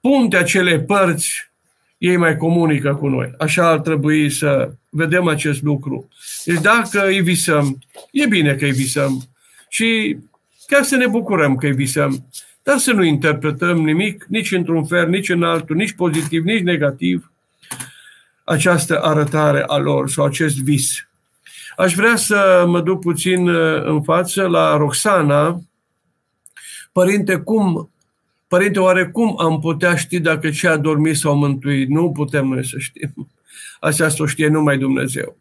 A: puntea acelei părți ei mai comunică cu noi. Așa ar trebui să vedem acest lucru. Deci dacă îi visăm, e bine că îi visăm și chiar să ne bucurăm că îi visăm, dar să nu interpretăm nimic, nici într-un fel, nici în altul, nici pozitiv, nici negativ, această arătare a lor sau acest vis. Aș vrea să mă duc puțin uh, în față la Roxana. Părinte, cum Părinte, oare cum am putea ști dacă ce a dormit sau mântuit? Nu putem noi să știm. Asta o știe numai Dumnezeu.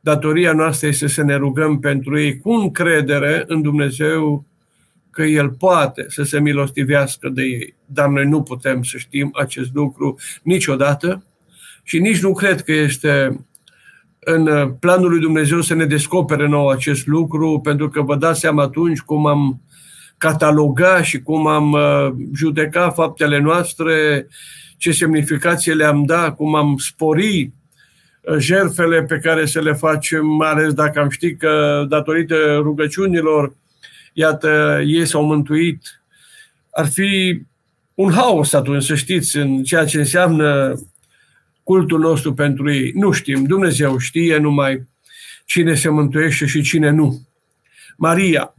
A: Datoria noastră este să ne rugăm pentru ei cu încredere în Dumnezeu că El poate să se milostivească de ei. Dar noi nu putem să știm acest lucru niciodată și nici nu cred că este în planul lui Dumnezeu să ne descopere nou acest lucru, pentru că vă dați seama atunci cum am cataloga și cum am uh, judecat faptele noastre, ce semnificație le-am dat, cum am spori jerfele pe care să le facem, mai ales dacă am ști că datorită rugăciunilor, iată, ei s-au mântuit, ar fi un haos atunci, să știți, în ceea ce înseamnă cultul nostru pentru ei. Nu știm, Dumnezeu știe numai cine se mântuiește și cine nu. Maria,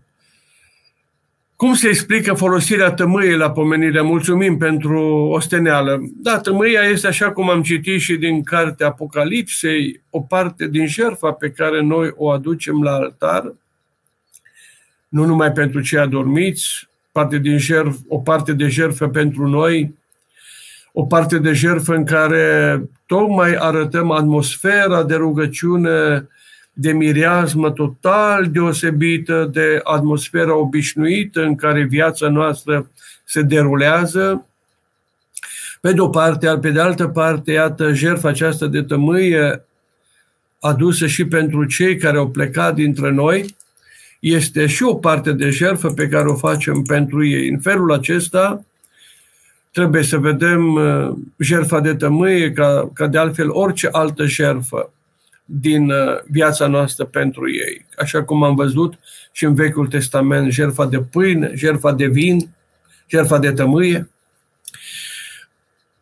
A: cum se explică folosirea tămâiei la pomenire? Mulțumim pentru osteneală. Da, tămâia este, așa cum am citit și din cartea Apocalipsei, o parte din jertfa pe care noi o aducem la altar, nu numai pentru cei adormiți, parte din jerf, o parte de jertfă pentru noi, o parte de jertfă în care tocmai arătăm atmosfera de rugăciune de mireasmă total deosebită de atmosfera obișnuită în care viața noastră se derulează. Pe de o parte, pe de altă parte, iată, jertfa aceasta de tămâie adusă și pentru cei care au plecat dintre noi, este și o parte de jertfă pe care o facem pentru ei. În felul acesta, trebuie să vedem uh, jertfa de tămâie ca, ca de altfel orice altă jertfă din uh, viața noastră pentru ei. Așa cum am văzut și în Vechiul Testament, jertfa de pâine, jertfa de vin, jertfa de tămâie.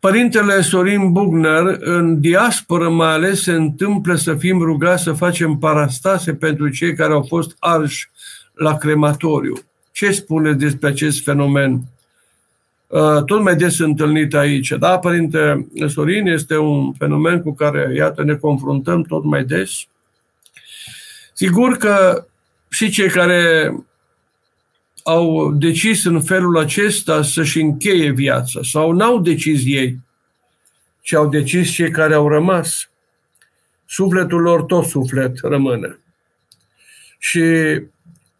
A: Părintele Sorin Bugner, în diasporă mai ales, se întâmplă să fim rugați să facem parastase pentru cei care au fost arși la crematoriu. Ce spune despre acest fenomen? Uh, tot mai des întâlnit aici. Da, Părinte Sorin, este un fenomen cu care, iată, ne confruntăm tot mai des. Sigur că și cei care au decis în felul acesta să-și încheie viața sau n-au decis ei, ci au decis cei care au rămas. Sufletul lor, tot suflet, rămâne. Și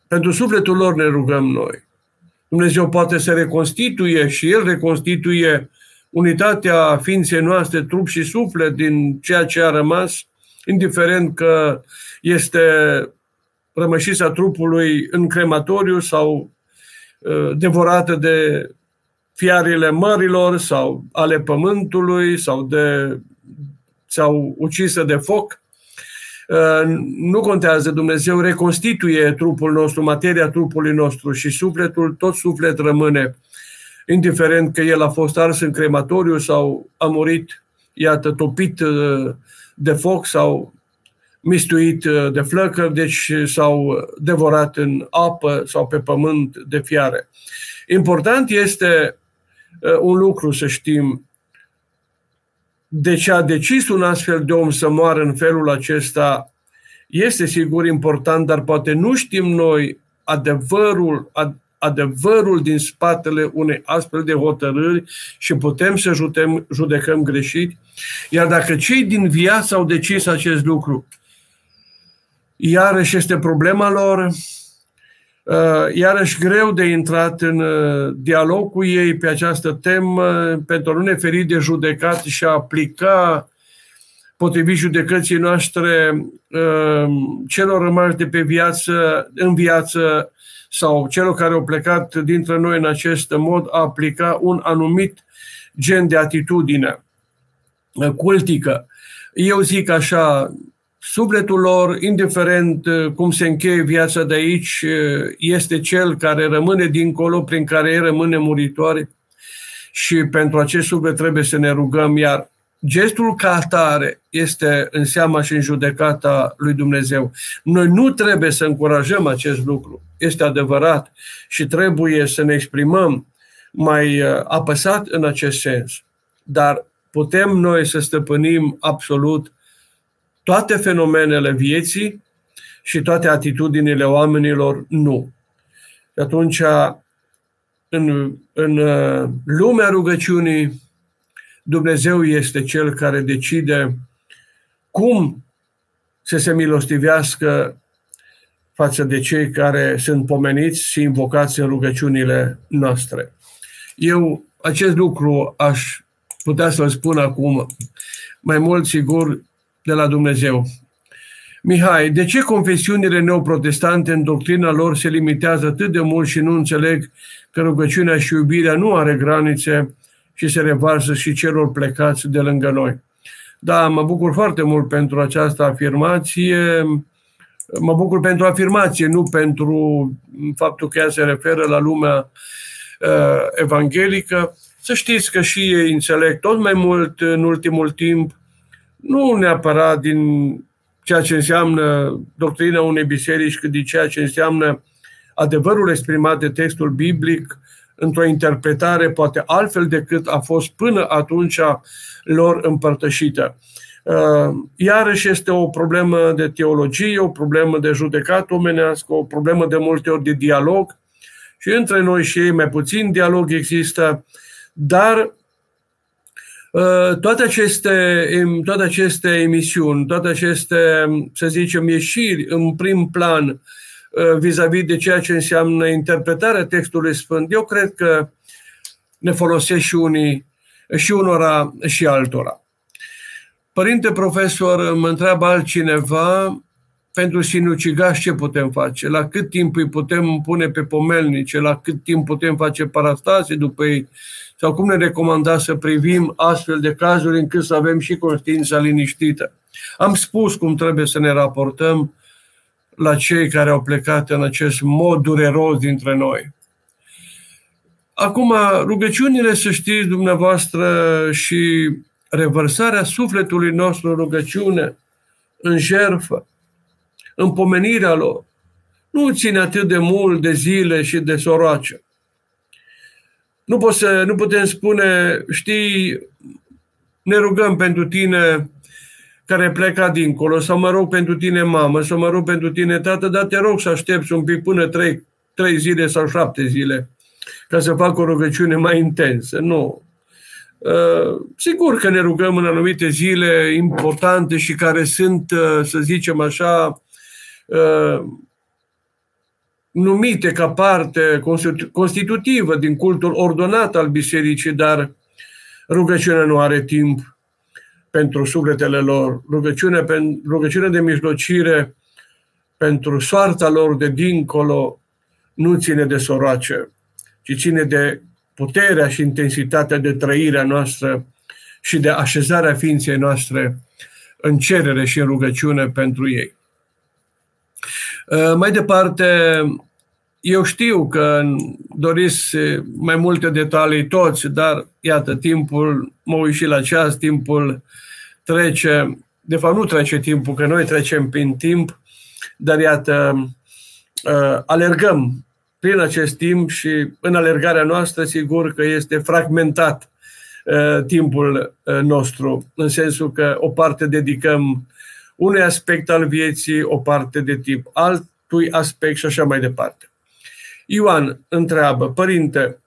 A: pentru sufletul lor ne rugăm noi. Dumnezeu poate să reconstituie și El reconstituie unitatea ființei noastre, trup și suflet, din ceea ce a rămas, indiferent că este rămășița trupului în crematoriu sau uh, devorată de fiarele mărilor sau ale pământului sau, de, sau ucisă de foc. Uh, nu contează, Dumnezeu reconstituie trupul nostru, materia trupului nostru și sufletul, tot suflet rămâne, indiferent că el a fost ars în crematoriu sau a murit, iată, topit uh, de foc sau mistuit uh, de flăcări, deci s-au devorat în apă sau pe pământ de fiare. Important este un lucru să știm, de ce a decis un astfel de om să moară în felul acesta este sigur important, dar poate nu știm noi adevărul, adevărul din spatele unei astfel de hotărâri și putem să judecăm, judecăm greșit. Iar dacă cei din viață au decis acest lucru, iarăși este problema lor, Uh, iarăși greu de intrat în uh, dialog cu ei pe această temă pentru a nu ne feri de judecat și a aplica potrivit judecății noastre uh, celor rămași de pe viață, în viață sau celor care au plecat dintre noi în acest mod, a aplica un anumit gen de atitudine cultică. Eu zic așa, Sufletul lor, indiferent uh, cum se încheie viața de aici, uh, este cel care rămâne dincolo, prin care ei rămâne muritoare. Și pentru acest suflet trebuie să ne rugăm, iar gestul ca atare este în seama și în judecata lui Dumnezeu. Noi nu trebuie să încurajăm acest lucru, este adevărat și trebuie să ne exprimăm mai uh, apăsat în acest sens, dar putem noi să stăpânim absolut toate fenomenele vieții și toate atitudinile oamenilor nu. Și atunci, în, în uh, lumea rugăciunii, Dumnezeu este Cel care decide cum să se milostivească față de cei care sunt pomeniți și invocați în rugăciunile noastre. Eu acest lucru aș putea să-l spun acum. Mai mult, sigur, de la Dumnezeu. Mihai, de ce confesiunile neoprotestante în doctrina lor se limitează atât de mult și nu înțeleg că rugăciunea și iubirea nu are granițe și se revarsă și celor plecați de lângă noi? Da, mă bucur foarte mult pentru această afirmație. Mă bucur pentru afirmație, nu pentru faptul că ea se referă la lumea uh, evanghelică. Să știți că și ei înțeleg tot mai mult în ultimul timp, nu neapărat din ceea ce înseamnă doctrina unei biserici, cât din ceea ce înseamnă adevărul exprimat de textul biblic într-o interpretare poate altfel decât a fost până atunci lor împărtășită. Uh, iarăși este o problemă de teologie, o problemă de judecat omenească, o problemă de multe ori de dialog și între noi și ei mai puțin dialog există, dar uh, toate aceste, toate aceste emisiuni, toate aceste, să zicem, ieșiri în prim plan uh, vis-a-vis de ceea ce înseamnă interpretarea textului Sfânt, eu cred că ne folosesc și unii, și unora și altora. Părinte profesor, mă întreabă altcineva, pentru sinucigași ce putem face? La cât timp îi putem pune pe pomelnice? La cât timp putem face parastase după ei? Sau cum ne recomanda să privim astfel de cazuri încât să avem și conștiința liniștită? Am spus cum trebuie să ne raportăm la cei care au plecat în acest mod dureros dintre noi. Acum, rugăciunile, să știți dumneavoastră, și revărsarea sufletului nostru în rugăciune, în jerfă, în pomenirea lor, nu ține atât de mult de zile și de soroace. Nu, pot să, nu putem spune, știi, ne rugăm pentru tine care pleca dincolo, să mă rog pentru tine mamă, să mă rog pentru tine tată, dar te rog să aștepți un pic până trei, trei zile sau șapte zile ca să fac o rugăciune mai intensă. Nu. Uh, sigur că ne rugăm în anumite zile importante și care sunt, uh, să zicem așa, uh, numite ca parte constitutivă din cultul ordonat al bisericii, dar rugăciunea nu are timp pentru sufletele lor. Rugăciunea, rugăciunea de mijlocire pentru soarta lor de dincolo nu ține de soroace, ci ține de puterea și intensitatea de trăirea noastră și de așezarea ființei noastre în cerere și în rugăciune pentru ei. Uh, mai departe, eu știu că doriți mai multe detalii toți, dar iată, timpul, mă uit și la ceas, timpul trece, de fapt nu trece timpul, că noi trecem prin timp, dar iată, uh, alergăm prin acest timp și în alergarea noastră, sigur că este fragmentat uh, timpul uh, nostru, în sensul că o parte dedicăm unui aspect al vieții, o parte de timp altui aspect și așa mai departe. Ioan întreabă, Părinte,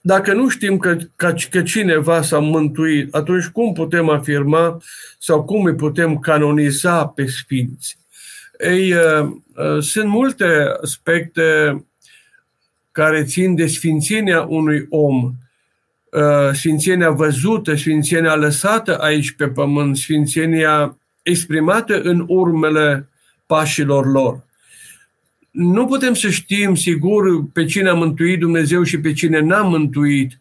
A: dacă nu știm că, că, că cineva s-a mântuit, atunci cum putem afirma sau cum îi putem canoniza pe sfinți? Ei, uh, uh, sunt multe aspecte care țin de sfințenia unui om, uh, sfințenia văzută, sfințenia lăsată aici pe pământ, sfințenia exprimată în urmele pașilor lor. Nu putem să știm sigur pe cine a mântuit Dumnezeu și pe cine n-a mântuit,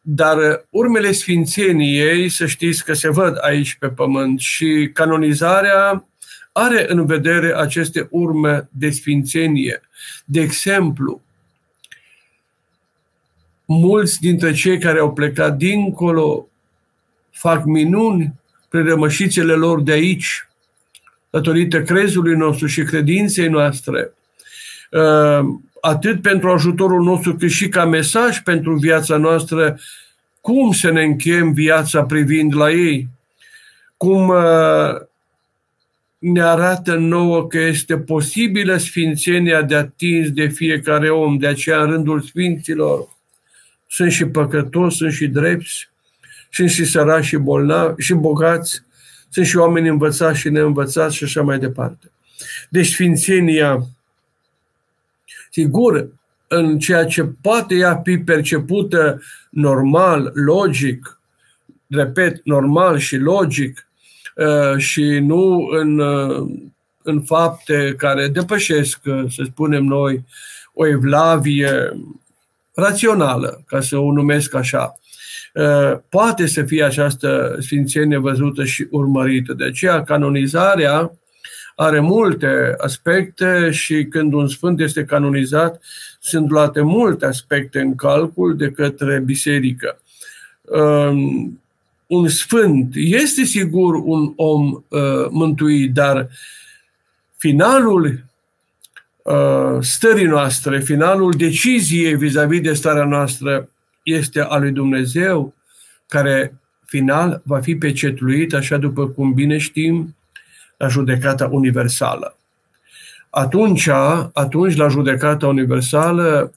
A: dar urmele sfințeniei, să știți că se văd aici pe pământ și canonizarea are în vedere aceste urme de sfințenie. De exemplu, mulți dintre cei care au plecat dincolo fac minuni prin rămășițele lor de aici, datorită crezului nostru și credinței noastre, uh, atât pentru ajutorul nostru, cât și ca mesaj pentru viața noastră, cum să ne încheiem viața privind la ei, cum uh, ne arată nouă că este posibilă sfințenia de atins de fiecare om, de aceea în rândul sfinților sunt și păcătoși, sunt și drepți, sunt și săraci și bolnavi și bogați, sunt și oameni învățați și neînvățați și așa mai departe. Deci sfințenia, sigur, în ceea ce poate ea fi percepută normal, logic, repet, normal și logic, Uh, și nu în, uh, în fapte care depășesc, uh, să spunem noi, o evlavie rațională, ca să o numesc așa. Poate să fie această sfințenie văzută și urmărită. De aceea, canonizarea are multe aspecte și când un sfânt este canonizat, sunt luate multe aspecte în calcul de către biserică. Um, un sfânt este sigur un om uh, mântuit, dar finalul uh, stării noastre, finalul deciziei vis-a-vis de starea noastră este a lui Dumnezeu, care final va fi pecetluit, așa după cum bine știm, la judecata universală. Atunci, atunci la judecata universală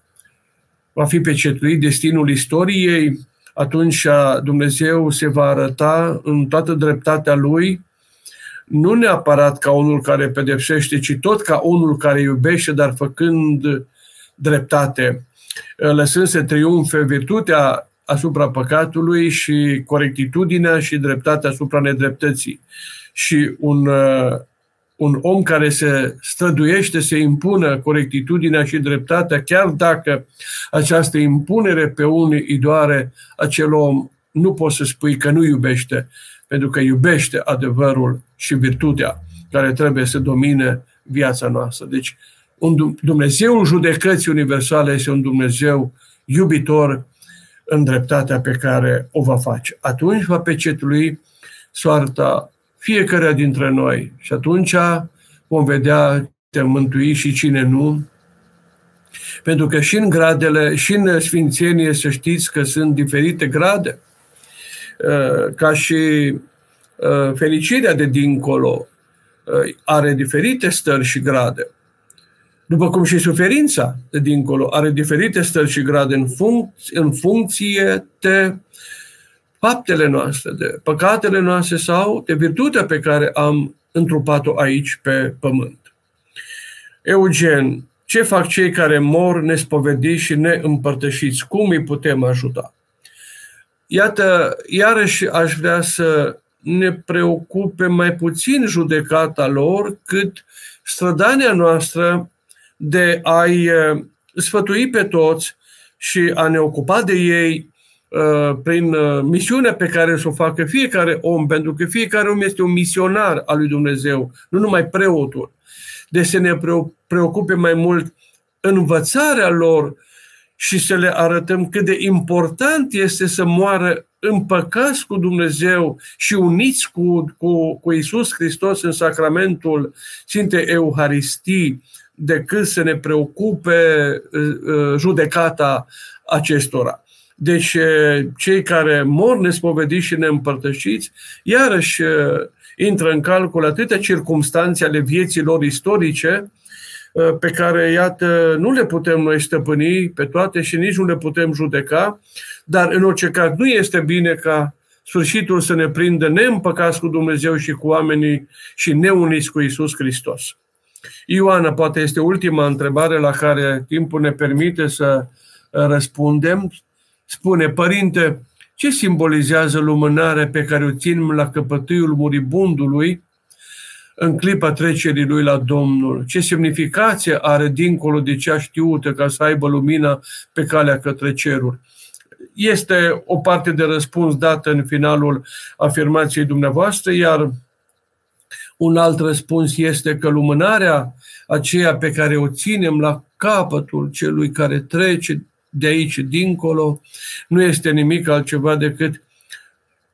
A: va fi pecetluit destinul istoriei, atunci Dumnezeu se va arăta în toată dreptatea Lui, nu neapărat ca unul care pedepsește, ci tot ca unul care iubește, dar făcând dreptate, lăsând să triumfe virtutea asupra păcatului și corectitudinea și dreptatea asupra nedreptății. Și un, uh, un om care se străduiește să impună corectitudinea și dreptatea, chiar dacă această impunere pe unii îi doare, acel om nu poți să spui că nu iubește, pentru că iubește adevărul și virtutea care trebuie să domine viața noastră. Deci, un Dumnezeul judecății universale este un Dumnezeu iubitor în dreptatea pe care o va face. Atunci va pecetului soarta fiecare dintre noi și atunci vom vedea te mântui și cine nu. Pentru că și în gradele, și în sfințenie, să știți că sunt diferite grade. Uh, ca și uh, fericirea de dincolo uh, are diferite stări și grade. După cum și suferința de dincolo are diferite stări și grade în, funcție, în funcție de faptele noastre, de păcatele noastre sau de virtutea pe care am întrupat-o aici pe pământ. Eugen, ce fac cei care mor nespovediți și neîmpărtășiți? Cum îi putem ajuta? Iată, iarăși aș vrea să ne preocupe mai puțin judecata lor, cât strădania noastră de a-i uh, sfătui pe toți și a ne ocupa de ei uh, prin uh, misiunea pe care să o facă fiecare om, pentru că fiecare om este un misionar al lui Dumnezeu, nu numai preotul. Deci să ne preocupe mai mult învățarea lor și să le arătăm cât de important este să moară împăcați cu Dumnezeu și uniți cu, cu, cu Isus Hristos în sacramentul Sfintei Euharistii, decât să ne preocupe uh, uh, judecata acestora. Deci uh, cei care mor nespovediți și neîmpărtășiți, iarăși intră în calcul atâtea circumstanțe ale vieții lor istorice, pe care, iată, nu le putem noi stăpâni pe toate și nici nu le putem judeca, dar în orice caz nu este bine ca sfârșitul să ne prindă neîmpăcați cu Dumnezeu și cu oamenii și neuniți cu Isus Hristos. Ioana, poate este ultima întrebare la care timpul ne permite să răspundem. Spune, Părinte, ce simbolizează lumânarea pe care o ținem la căpătâiul muribundului în clipa trecerii lui la Domnul? Ce semnificație are dincolo de cea știută ca să aibă lumina pe calea către ceruri? Este o parte de răspuns dată în finalul afirmației dumneavoastră, iar un alt răspuns este că lumânarea aceea pe care o ținem la capătul celui care trece de aici dincolo nu este nimic altceva decât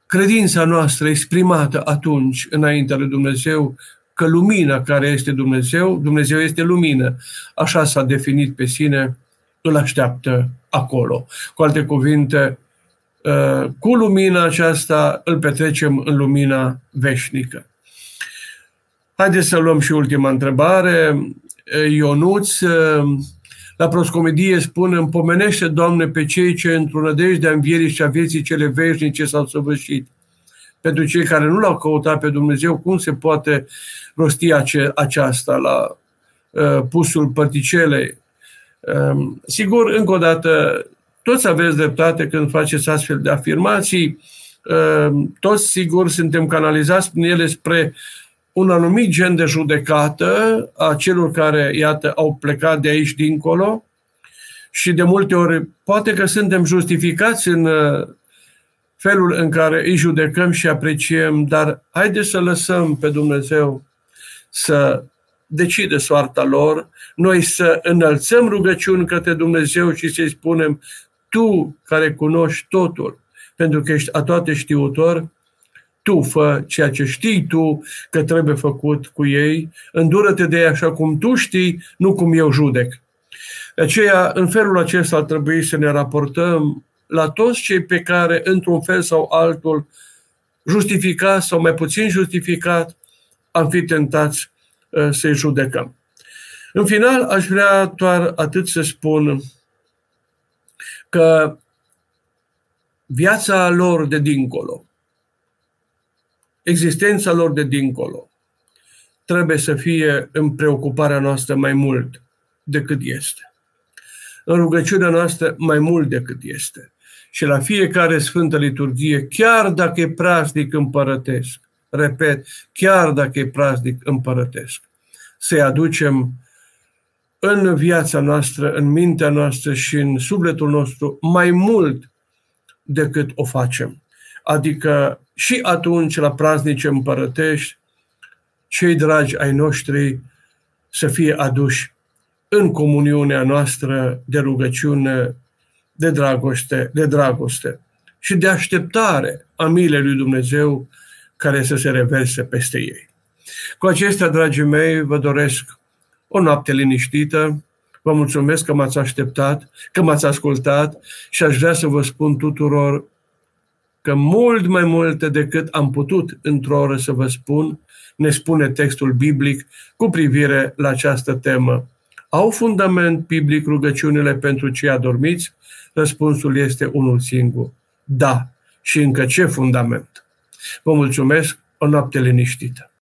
A: credința noastră exprimată atunci înaintea lui Dumnezeu că lumina care este Dumnezeu, Dumnezeu este lumină. Așa s-a definit pe sine, îl așteaptă acolo. Cu alte cuvinte, uh, cu lumina aceasta îl petrecem în lumina veșnică. Haideți să luăm și ultima întrebare. Ionuț, la proscomedie spune, împomenește, Doamne, pe cei ce într-o nădejde a învierii și a vieții cele veșnice s-au săvârșit. Pentru cei care nu l-au căutat pe Dumnezeu, cum se poate rosti ace- aceasta la uh, pusul părticelei? Uh, sigur, încă o dată, toți aveți dreptate când faceți astfel de afirmații, uh, toți, sigur, suntem canalizați prin ele spre un anumit gen de judecată a celor care, iată, au plecat de aici dincolo și de multe ori poate că suntem justificați în uh, felul în care îi judecăm și apreciem, dar haideți să lăsăm pe Dumnezeu să decide soarta lor, noi să înălțăm rugăciuni către Dumnezeu și să-i spunem, Tu care cunoști totul, pentru că ești a toate știutor, tu fă ceea ce știi tu că trebuie făcut cu ei, îndură-te de ei așa cum tu știi, nu cum eu judec. De aceea, în felul acesta ar trebui să ne raportăm la toți cei pe care, într-un fel sau altul, justificat sau mai puțin justificat, am fi tentați uh, să-i judecăm. În final, aș vrea doar atât să spun că viața lor de dincolo, existența lor de dincolo, trebuie să fie în preocuparea noastră mai mult decât este. În rugăciunea noastră mai mult decât este. Și la fiecare Sfântă Liturghie, chiar dacă e praznic împărătesc, repet, chiar dacă e praznic împărătesc, să-i aducem în viața noastră, în mintea noastră și în sufletul nostru mai mult decât o facem. Adică și atunci, la praznice împărătești, cei dragi ai noștri să fie aduși în comuniunea noastră de rugăciune, de dragoste, de dragoste și de așteptare a milei lui Dumnezeu care să se reverse peste ei. Cu acestea, dragii mei, vă doresc o noapte liniștită, vă mulțumesc că m-ați așteptat, că m-ați ascultat și aș vrea să vă spun tuturor că mult mai multe decât am putut într-o oră să vă spun, ne spune textul biblic cu privire la această temă. Au fundament biblic rugăciunile pentru cei adormiți? Răspunsul este unul singur. Da. Și încă ce fundament? Vă mulțumesc, o noapte liniștită.